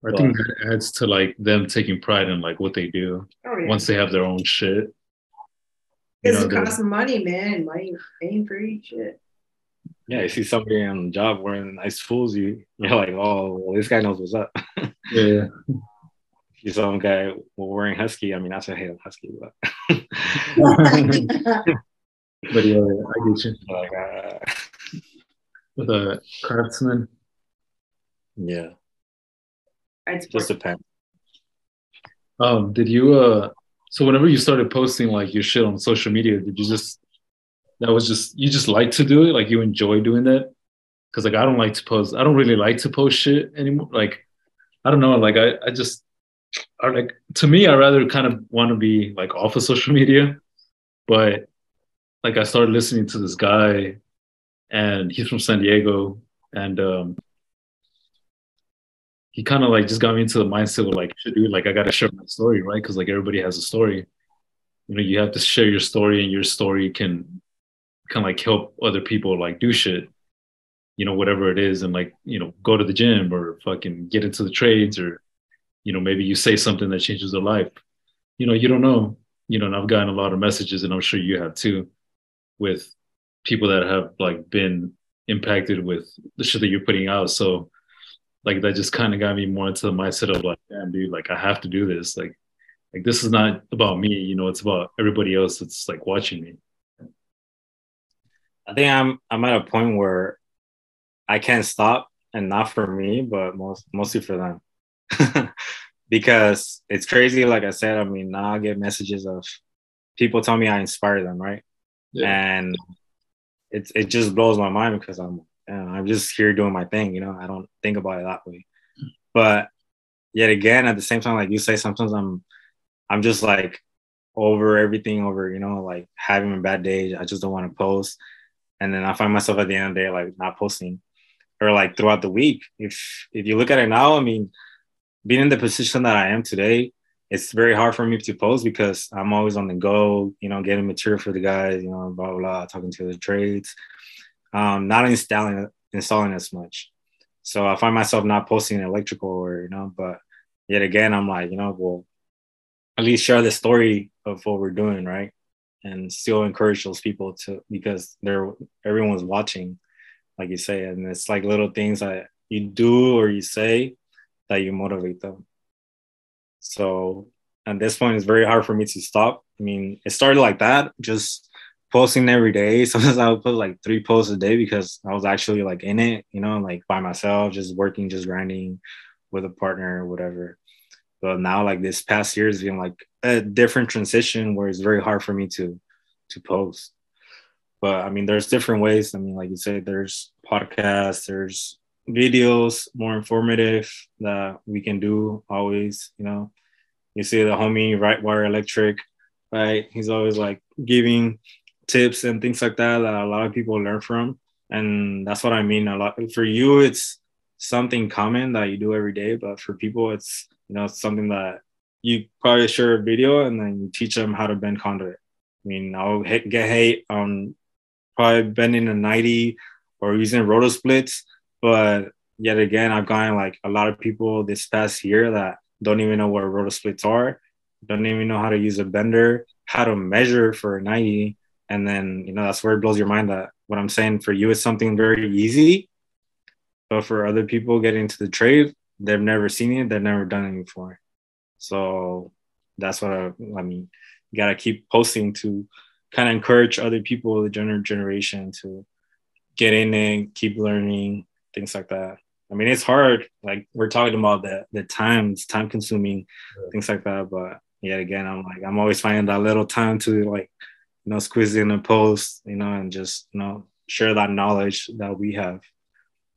I think that adds to like them taking pride in like what they do oh, yeah. once they have their own shit. Because it costs money, man. Money paying for each shit yeah, you see somebody on the job wearing nice tools, you you're like, oh, well, this guy knows what's up. yeah. You saw some guy wearing husky. I mean, I said hey, husky, but but yeah, I get you. Like, uh, with a craftsman. Yeah. It's just depends. Um, did you uh so whenever you started posting like your shit on social media, did you just that was just you just like to do it like you enjoy doing that because like i don't like to post i don't really like to post shit anymore like i don't know like i, I just I, like to me i rather kind of want to be like off of social media. But like i started listening to this guy and he's from san diego and um he kind of like just got me into the mindset of like dude like i gotta share my story right? Because like everybody has a story. You know you have to share your story and your story can kind of like help other people like do shit, you know, whatever it is, and like you know, go to the gym or fucking get into the trades or, you know, maybe you say something that changes their life. You know, you don't know. You know, and I've gotten a lot of messages, and I'm sure you have too, with people that have like been impacted with the shit that you're putting out. So like that just kind of got me more into the mindset of like, damn, dude, like I have to do this. Like, like this is not about me, you know, it's about everybody else that's like watching me. I think I'm I'm at a point where I can't stop, and not for me, but most mostly for them. because it's crazy. Like I said, I mean, now I get messages of people tell me I inspire them, right? Yeah. And it it just blows my mind because I'm you know, I'm just here doing my thing. You know, I don't think about it that way. But yet again, at the same time, like you say, sometimes I'm I'm just like over everything, over you know, like having a bad day. I just don't want to post, and then I find myself at the end of the day like not posting, or like throughout the week. If if you look at it now, I mean, being in the position that I am today, it's very hard for me to post because I'm always on the go, you know, getting material for the guys, you know, blah blah, blah talking to the trades, um, not installing installing as much. So I find myself not posting electrical or you know, but yet again, I'm like, you know, well, at least share the story of what we're doing, right? And still encourage those people to because they're everyone's watching, like you say, and it's like little things that you do or you say that you motivate them. So at this point, it's very hard for me to stop. I mean, it started like that, just posting every day. Sometimes I would put like three posts a day because I was actually like in it, you know, like by myself, just working, just grinding with a partner or whatever. But now, like this past year has been like a different transition where it's very hard for me to to post. But I mean, there's different ways. I mean, like you said, there's podcasts, there's videos more informative that we can do always you know. You see the homie right wire electric right? He's always like giving tips and things like that that a lot of people learn from. And that's what i mean a lot. For you it's something common that you do every day but for people it's you know something that you probably share a video and then you teach them how to bend conduit. I mean i'll hit, get hate on probably bending a 90 or using roto splits but yet again, I've gotten like a lot of people this past year that don't even know what roto splits are, don't even know how to use a bender, how to measure for a 90. And then, you know, that's where it blows your mind that what I'm saying for you is something very easy. But for other people getting into the trade, they've never seen it, they've never done it before. So that's what I, I mean. You got to keep posting to kind of encourage other people, the gener- generation, to get in and keep learning, things like that. I mean, it's hard. Like we're talking about the the times, time consuming, yeah. things like that. But yet again, I'm like, I'm always finding that little time to like, you know, squeeze in a post, you know, and just you know share that knowledge that we have.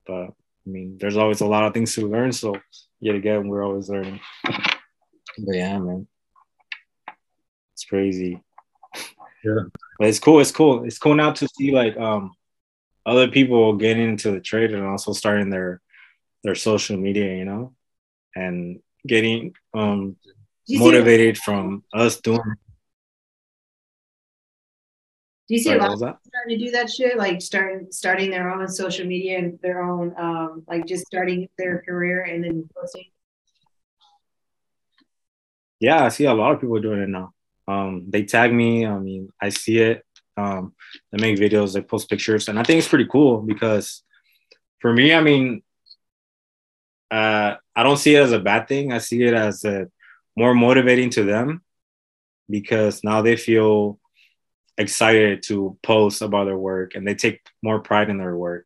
But I mean, there's always a lot of things to learn. So yet again, we're always learning. But yeah, man, it's crazy. Yeah, but it's cool. It's cool. It's cool now to see like um other people getting into the trade and also starting their their social media, you know, and getting um motivated from us doing. Do you see Sorry, a lot of starting to do that shit, like starting starting their own social media and their own um like just starting their career and then posting? Yeah, I see a lot of people doing it now. Um, they tag me. I mean, I see it. Um, they make videos, they post pictures, and I think it's pretty cool because for me, I mean, uh, I don't see it as a bad thing. I see it as a more motivating to them because now they feel excited to post about their work and they take more pride in their work.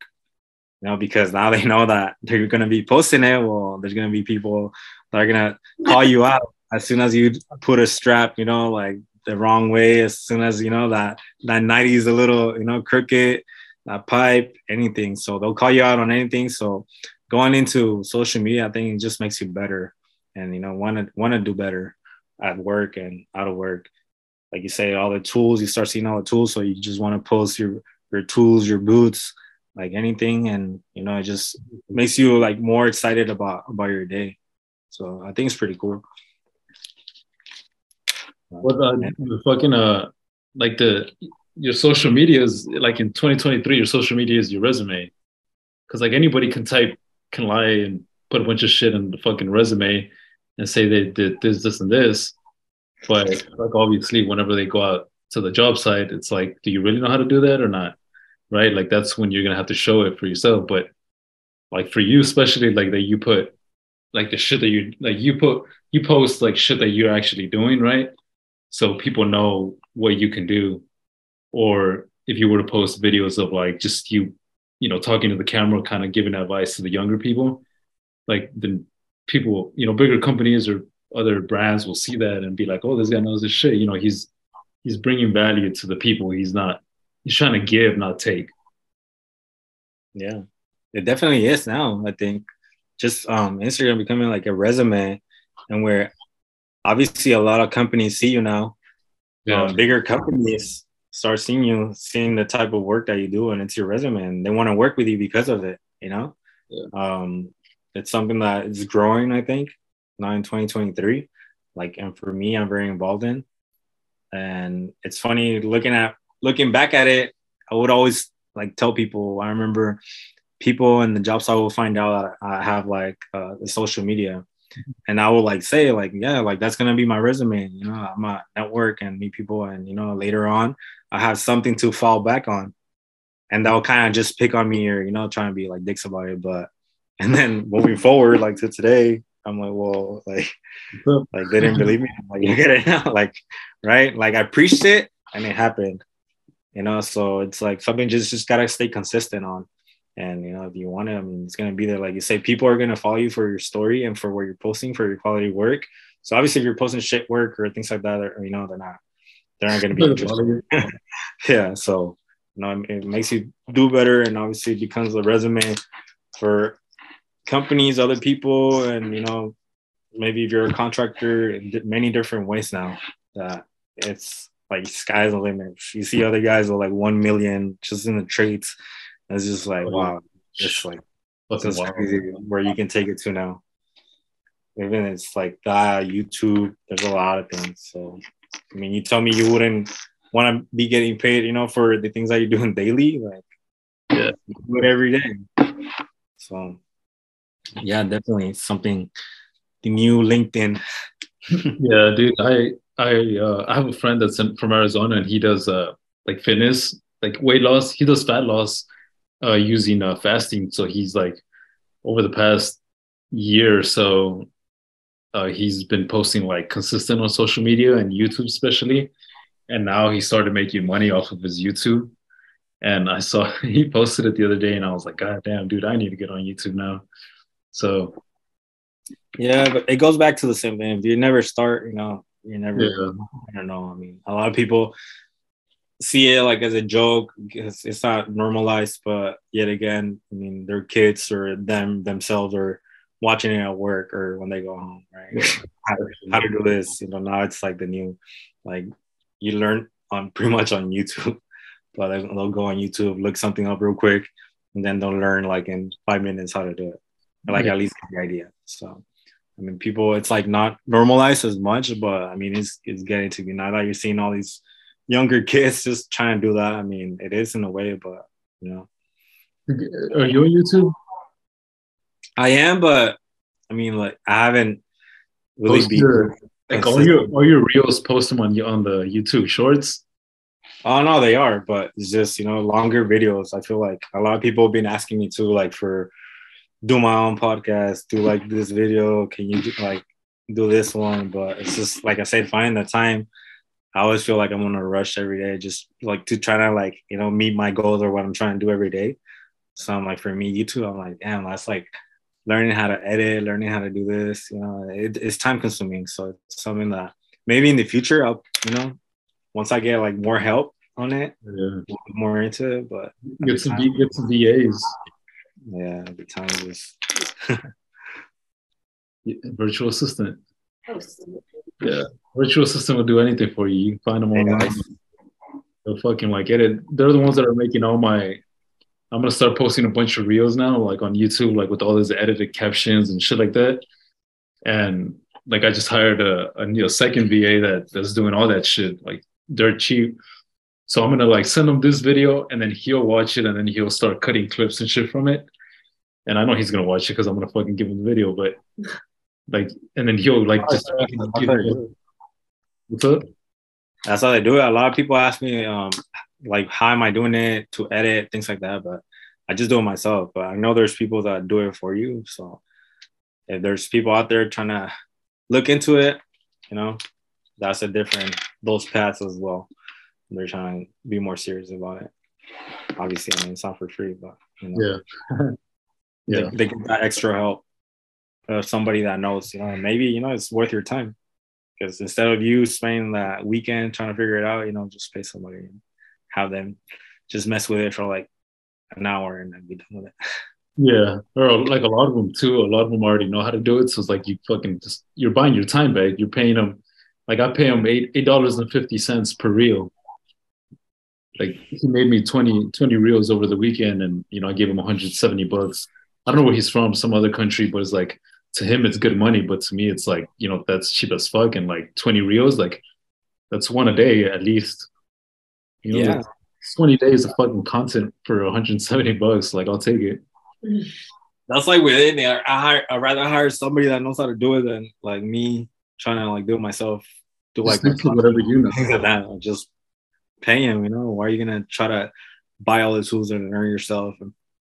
You know, because now they know that they're gonna be posting it. Well, there's gonna be people that are gonna call you out as soon as you put a strap, you know, like the wrong way as soon as you know that that 90 is a little you know crooked that pipe anything. So they'll call you out on anything. So going into social media i think it just makes you better and you know want to want to do better at work and out of work. Like you say all the tools you start seeing all the tools. So you just want to post your your tools your boots like anything. And you know it just makes you like more excited about about your day. So i think it's pretty cool what uh, the fucking uh, like the your social media is like in 2023, your social media is your resume, because like anybody can type, can lie and put a bunch of shit in the fucking resume and say they did this, this, and this, but like obviously whenever they go out to the job site, it's like, do you really know how to do that or not? Right? Like that's when you're gonna have to show it for yourself. But like for you, especially like that you put like the shit that you like you put you post like shit that you're actually doing, right? So people know what you can do or if you were to post videos of like just you you know, talking to the camera, kind of giving advice to the younger people, like then people, you know, bigger companies or other brands will see that and be like, oh, this guy knows his shit. You know, he's he's bringing value to the people. He's not he's trying to give, not take. Yeah, it definitely is now. I think just um, Instagram becoming like a resume, and where obviously a lot of companies see you now. Yeah, um, bigger companies start seeing you, seeing the type of work that you do, and it's your resume, and they want to work with you because of it. You know, yeah. um, it's something that is growing. I think now in 2023. Like, and for me, I'm very involved in. And it's funny looking at looking back at it. I would always like tell people. I remember people in the job site will find out that I have like uh, the social media, and I will like say like, yeah, like that's gonna be my resume. You know, I'm a network and meet people, and you know, later on, I have something to fall back on, and they'll kind of just pick on me or you know, trying to be like dicks about it. But and then moving forward, like to today, I'm like, well, like, like they didn't believe me. I'm like, you get it now, like, right? Like I preached it and it happened, you know. So it's like something just just gotta stay consistent on. And you know, if you want it, I mean, it's gonna be there. Like you say, people are gonna follow you for your story and for what you're posting for your quality work. So obviously, if you're posting shit work or things like that, or, you know, they're not, they're not gonna be interested. yeah. So you know, it makes you do better, and obviously, it becomes a resume for companies, other people, and you know, maybe if you're a contractor, in many different ways now. That it's like sky's the limit. You see other guys with like one million just in the trades. It's just like oh, wow, it's like what's crazy where you can take it to now. Even it's like that YouTube. There's a lot of things. So I mean, you tell me you wouldn't want to be getting paid, you know, for the things that you're doing daily, like yeah, do it every day. So yeah, definitely something. The new LinkedIn. yeah, dude. I I uh, I have a friend that's in, from Arizona, and he does uh like fitness, like weight loss. He does fat loss, uh, using uh, fasting. So he's like, over the past year or so, uh, he's been posting like consistent on social media and YouTube especially, and now he started making money off of his YouTube. And I saw he posted it the other day, and I was like, God damn, dude, I need to get on YouTube now. So yeah, but it goes back to the same thing. If you never start, you know, you never yeah. I don't know. I mean, a lot of people see it like as a joke because it's not normalized, but yet again, I mean, their kids or them themselves are watching it at work or when they go home, right? how, how to do this, you know, now it's like the new, like you learn on pretty much on YouTube, but they'll go on YouTube, look something up real quick, and then they'll learn like in five minutes how to do it like yeah. at least the idea. So I mean, people, it's like not normalized as much, but I mean, it's it's getting to be now that you're seeing all these younger kids just trying to do that. I mean, it is in a way, but you know. Are you on YouTube? I am, but I mean, like I haven't really been your, like all your all your reels post them on on the YouTube Shorts. Oh no, they are, but it's just you know longer videos. I feel like a lot of people have been asking me too, like for do my own podcast, do like this video. Can you do, like do this one? But it's just like I said, find the time. I always feel like I'm on a rush every day, just like to try to like you know meet my goals or what I'm trying to do every day. So I'm like, for me, YouTube, I'm like, damn, that's like learning how to edit, learning how to do this. You know, it, it's time consuming. So it's something that maybe in the future, I'll you know, once I get like more help on it, yeah. more into it. But get some get some VAs yeah, the time is virtual assistant. Oh, Yeah, virtual assistant will do anything for you. You can find them online. They'll fucking like get it. They're the ones that are making all my. I'm gonna start posting a bunch of reels now, like on YouTube, like with all these edited captions and shit like that. And like I just hired a, a, a second VA that that's doing all that shit, like dirt cheap. So I'm gonna like send him this video, and then he'll watch it, and then he'll start cutting clips and shit from it and I know he's gonna watch it because I'm gonna fucking give him the video, but like, and then he'll like just. What's up? That's how they do it. A lot of people ask me, um, like, how am I doing it to edit things like that, but I just do it myself. But I know there's people that do it for you. So if there's people out there trying to look into it, you know, that's a different those paths as well. They're trying to be more serious about it. Obviously, I mean, it's not for free, but You know? Yeah. yeah. They, they get that extra help of somebody that knows, you know, maybe, you know, it's worth your time. Because instead of you spending that weekend trying to figure it out, you know, just pay somebody and have them just mess with it for like an hour and then be done with it. Yeah, or like a lot of them too. A lot of them already know how to do it. So it's like you fucking just you're buying your time back. You're paying them, like I pay him eight eight dollars and fifty cents per reel. Like he made me 20, 20 reels over the weekend, and you know I gave him one hundred seventy bucks. I don't know where he's from, some other country, but it's like to him it's good money, but to me it's like you know that's cheap as fuck. And like twenty reels, like that's one a day at least. You know, Yeah. like, twenty days of fucking content for one hundred seventy bucks. Like I'll take it. That's like within there. I hire, I'd rather hire somebody that knows how to do it than like me trying to like do it myself. Do like Just stick to whatever you know. things like that. I'll just pay him, you know. Why are you gonna try to buy all the tools and learn yourself and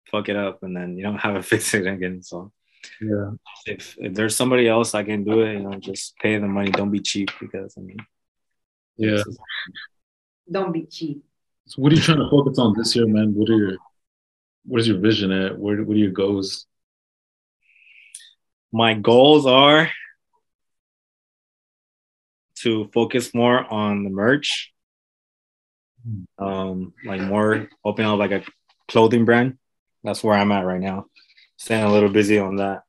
fuck it up and then you don't have it fix it again? So Yeah. if, if there's somebody else I can do it, you know, just pay the money. Don't be cheap because I mean, Yeah. Don't be cheap. So what are you trying to focus on this year, man? What are your what is your vision at? Where what are your goals? my goals are to focus more on the merch um like more open up like a clothing brand that's where i'm at right now staying a little busy on that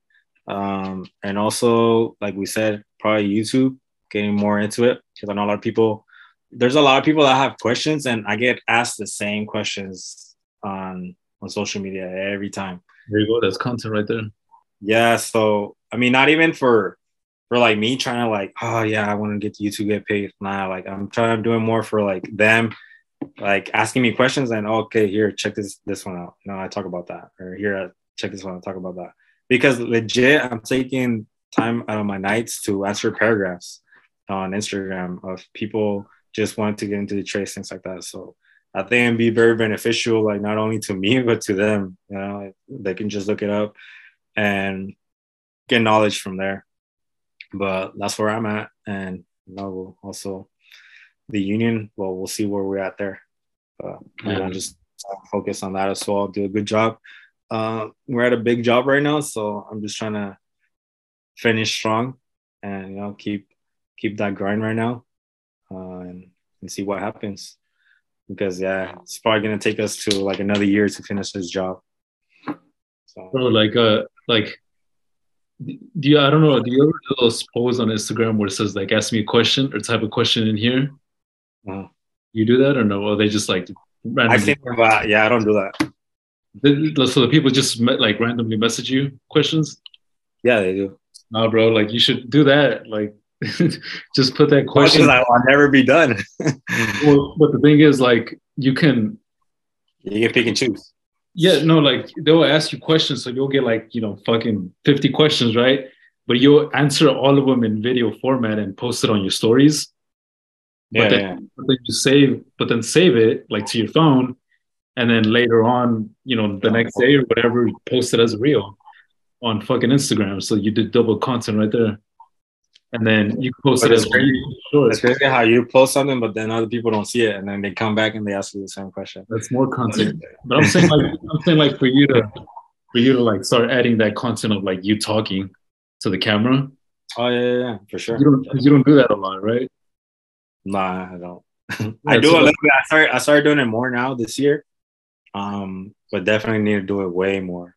um and also like we said probably youtube getting more into it because i know a lot of people there's a lot of people that have questions and i get asked the same questions on on social media every time There you go. That's content right there. yeah, so I mean, not even for for like me trying to like, oh yeah, I want to get to YouTube get paid. Nah, like I'm trying to do it more for like them, like asking me questions and okay, here, check this this one out. No, I talk about that, or here, check this one, I talk about that. Because legit, I'm taking time out of my nights to answer paragraphs on Instagram of people just wanting to get into the trades, things like that. So I think it'd be very beneficial, like not only to me but to them. You know, they can just look it up and get knowledge from there. But that's where I'm at, and you know, we'll also the union. Well, we'll see where we're at there. But I'm just uh, focus on that as well. Do a good job. Uh, we're at a big job right now, so I'm just trying to finish strong and you know keep keep that grind right now, uh, and, and see what happens. Because yeah, it's probably gonna take us to like another year to finish this job. So Bro, like uh like do you I don't know, do you ever do those posts on Instagram where it says like ask me a question or type a question in here? uh, You do that or no? Or they just like I randomly think about yeah, I don't do that. The- so the people just met, like randomly message you questions? Yeah, they do. Nah, bro, like you should do that. Like just put that question. Questions I will never be done. Well, but the thing is, like, you can, you can pick and choose. yeah, no, like they'll ask you questions, so you'll get like, you know, fucking fifty questions, right? But you'll answer all of them in video format and post it on your stories. Yeah, but then, yeah. but then you save, but then save it like to your phone, and then later on, you know, the next day or whatever, post it as a reel on fucking Instagram. So you did double content right there, and then you post But it as crazy. shorts. It's crazy how you post something, but then other people don't see it, and then they come back and they ask you the same question. That's more content. But I'm saying like I'm saying like for you to for you to like start adding that content of like you talking to the camera. Oh yeah, yeah, yeah for sure. You don't you don't do that a lot, right? Nah, I don't. I do a little bit. I started I started doing it more now this year. Um, but definitely need to do it way more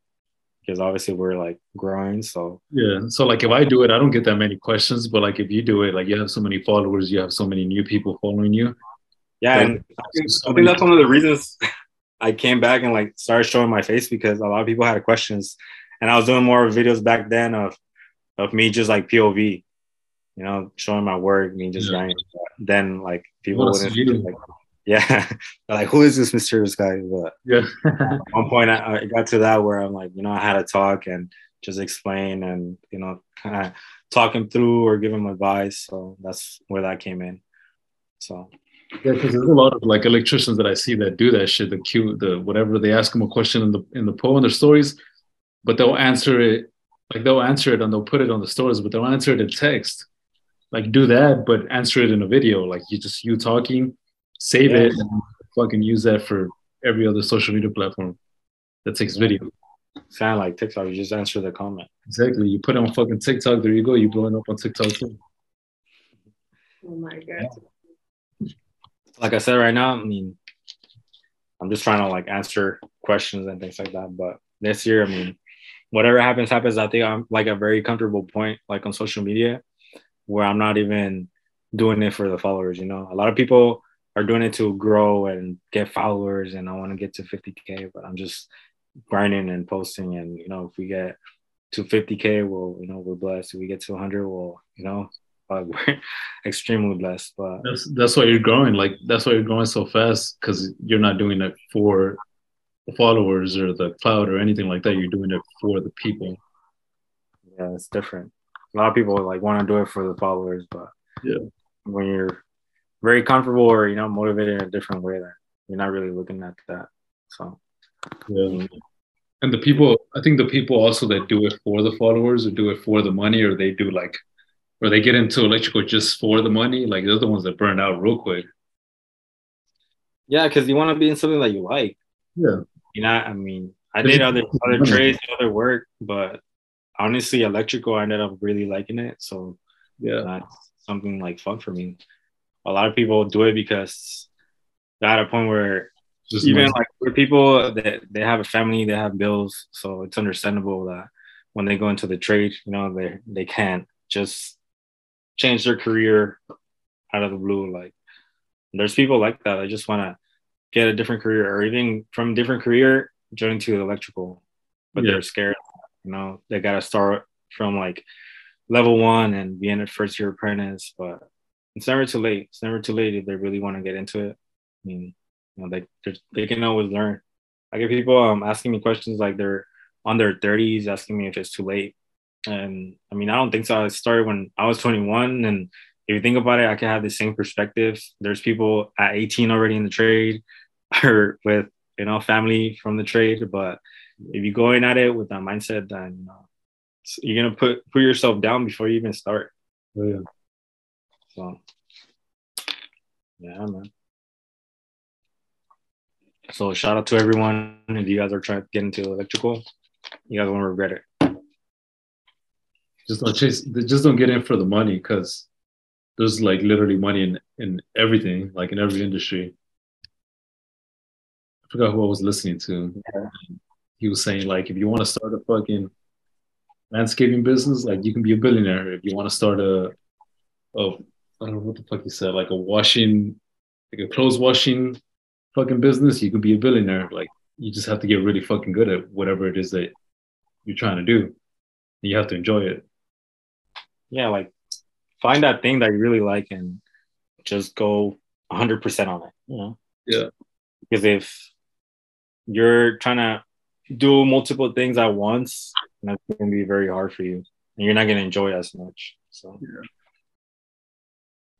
because obviously we're like growing. So Yeah. So like if I do it, I don't get that many questions. But like if you do it, like you have so many followers, you have so many new people following you. yeah, Like, and I think, I think that's one of the reasons I came back and like started showing my face because a lot of people had questions, and I was doing more videos back then of of me just like POV, you know, showing my work, me just Yeah. grinding. Then like people wouldn't like, yeah, like who is this mysterious guy? But Yeah. at one point I, I got to that where I'm like, you know, I had to talk and just explain and you know, kind of talk him through or give him advice. So that's where that came in. So Yeah, because there's a lot of like electricians that I see that do that shit. The cue the whatever they ask them a question in the in the poll in their stories, but they'll answer it like they'll answer it and they'll put it on the stories, but they'll answer it in text. Like do that, but answer it in a video. Like you just you talking, save Yeah. it, and fucking use that for every other social media platform. that takes video. Sound like TikTok. You just answer the comment. Exactly. You put it on fucking TikTok. There you go. You blowing up on TikTok too. Oh my god. Like I said, right now, I mean, I'm just trying to like answer questions and things like that. But this year, I mean, whatever happens, happens. I think I'm like a very comfortable point, like on social media, where I'm not even doing it for the followers. You know, a lot of people are doing it to grow and get followers, and I want to get to 50k, but I'm just grinding and posting. And you know, if we get to 50k, well, you know, we're blessed. If we get to 100, well, you know, uh, we're extremely blessed. But That's that's why you're growing. Like that's why you're growing so fast because you're not doing it for the followers or the cloud or anything like that. You're doing it for the people. yeah, it's different. A lot of people like want to do it for the followers, but Yeah. when you're very comfortable or you know motivated in a different way, that you're not really looking at that. So Yeah. And the people, I think the people also that do it for the followers or do it for the money, or they do like, or they get into electrical just for the money, like they're the ones that burn out real quick. yeah, because you want to be in something that you like. Yeah. You know, I mean, I did other other trades, other work, but honestly, electrical, I ended up really liking it. So Yeah. that's something like fun for me. A lot of people do it because they're at a point where Just even like for people that they have a family, they have bills, so it's understandable that when they go into the trade, you know, they they can't just change their career out of the blue. Like there's people like that. I just want to get a different career, or even from a different career, joining to electrical, but Yeah. they're scared. You know, they gotta start from like level one and being a first year apprentice, but it's never too late. It's never too late if they really want to get into it. I mean, you know, they they're- can always learn. I get people um asking me questions like they're on their 30s, asking me if it's too late. And I mean, I don't think so. I started when I was 21, and if you think about it, I can have the same perspective. There's people at 18 already in the trade, or with you know family from the trade. But if you go in at it with that mindset, then you know, you're gonna put put yourself down before you even start. Oh, yeah. So, yeah, man. So, shout out to everyone. If you guys are trying to get into electrical, you guys won't regret it. Just don't chase. Just don't get in for the money because there's like literally money in in everything, like in every industry. I forgot who I was listening to. Yeah. He was saying like, if you want to start a fucking landscaping business, like you can be a billionaire. If you want to start a, oh, I don't know what the fuck he said, like a washing, like a clothes washing fucking business, you can be a billionaire. Like you just have to get really fucking good at whatever it is that you're trying to do. And you have to enjoy it. Yeah, like find that thing that you really like and just go 100% on it, you know? Yeah. Because if you're trying to do multiple things at once, that's going to be very hard for you and you're not going to enjoy as much. So, Yeah.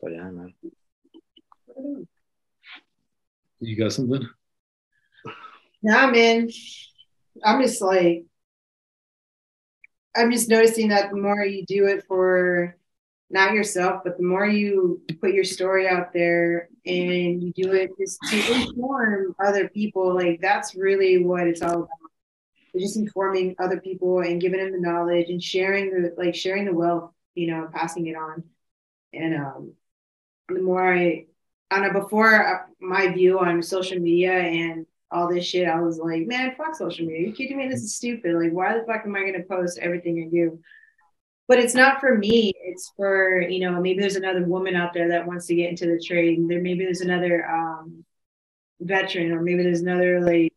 But yeah, man. You got something? Nah, man. I'm just like, I'm just noticing that the more you do it for not yourself, but the more you put your story out there and you do it just to inform other people, like that's really what it's all about. It's just informing other people and giving them the knowledge and sharing the like sharing the wealth, you know, passing it on. And um, the more I, I know, before uh, my view on social media and all this shit, I was like, man, fuck social media. Are you kidding me? This is stupid. Like, why the fuck am I going to post everything I do? But it's not for me. It's for, you know, maybe there's another woman out there that wants to get into the trade. There, maybe there's another um, veteran, or maybe there's another, like,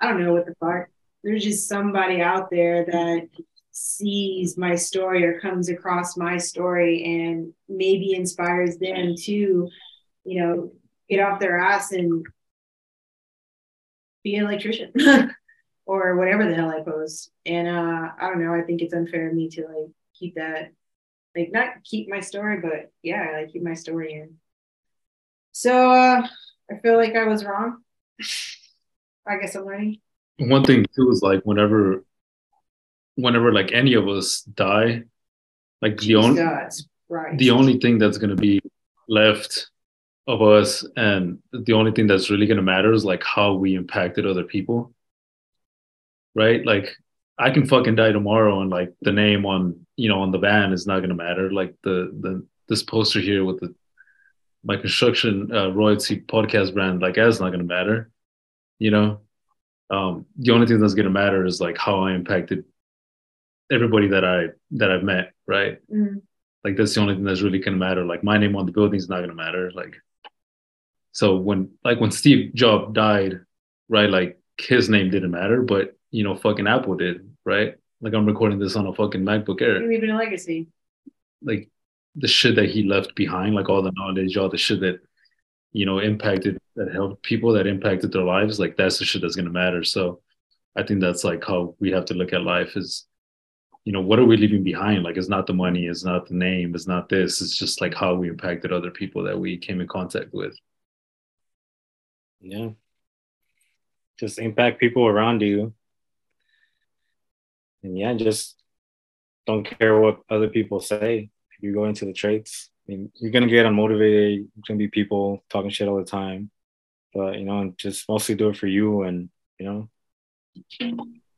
I don't know what the fuck. There's just somebody out there that sees my story or comes across my story and maybe inspires them to, you know, get off their ass and be an electrician or whatever the hell I post. And uh, I don't know. I think it's unfair of me to like keep that, like not keep my story, but yeah, like keep my story in. So uh, I feel like I was wrong. I guess I'm learning. One thing too is like whenever, whenever like any of us die, like the only Christ. the only thing that's gonna be left of us, and the only thing that's really gonna matter is like how we impacted other people. right? Like I can fucking die tomorrow and like the name on you know on the van is not gonna matter. Like the the this poster here with the my construction uh, royalty podcast brand, like that's not gonna matter. You know, um, the only thing that's gonna matter is like how I impacted everybody that I that I've met, right? Mm. Like that's the only thing that's really gonna matter. Like my name on the building is not gonna matter. Like so when like when Steve Jobs died, right? Like his name didn't matter, but you know, fucking Apple did, right? Like I'm recording this on a fucking MacBook Air. You're leaving a legacy. Like the shit that he left behind, like all the knowledge, all the shit that you know impacted that helped people that impacted their lives, like that's the shit that's gonna matter. So I think that's like how we have to look at life is you know, what are we leaving behind? Like it's not the money, it's not the name, it's not this. It's just like how we impacted other people that we came in contact with. Yeah. Just impact people around you. And yeah, just don't care what other people say. If you go into the trades, I mean, you're gonna get unmotivated. There's gonna be people talking shit all the time, but you know, just mostly do it for you, and you know,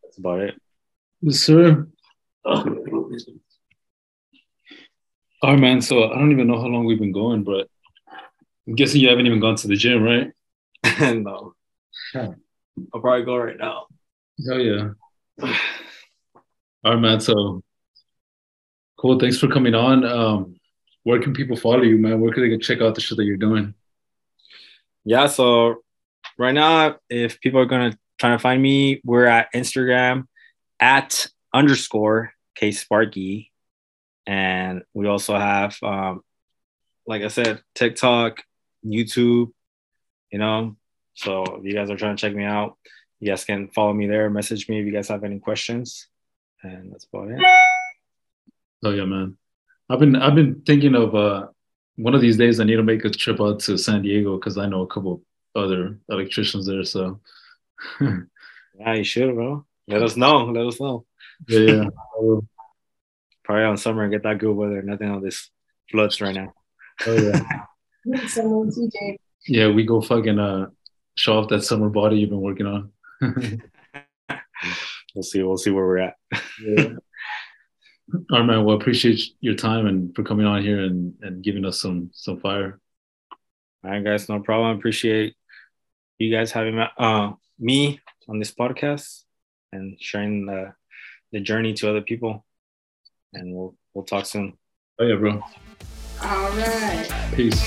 that's about it. Yes, sir. All right, man. So I don't even know how long we've been going, but I'm guessing you haven't even gone to the gym, right? no, I'll probably go right now. Hell yeah. All right, man. So cool. Thanks for coming on. Um, where can people follow you, man? Where can they go check out the shit that you're doing? Yeah, so right now, if people are gonna try to find me, we're at Instagram at underscore K Sparky. And we also have um, like I said, TikTok, YouTube, you know. So if you guys are trying to check me out, you guys can follow me there, message me if you guys have any questions. And that's about it. Oh yeah, man. I've been I've been thinking of uh one of these days I need to make a trip out to San Diego because I know a couple other electricians there. So yeah, you should, bro. Let us know. Let us know. Yeah, yeah. Probably on summer and get that good weather. Nothing on this floods right now. Oh yeah. Someone TJ. Yeah, we go fucking uh show off that summer body you've been working on. we'll see. We'll see where we're at. yeah. All right, man. Well, appreciate your time and for coming on here and, and giving us some some fire. All right, guys. No problem. Appreciate you guys having uh, me on this podcast and sharing the the journey to other people. And we'll we'll talk soon. Oh yeah, bro. All right. Peace.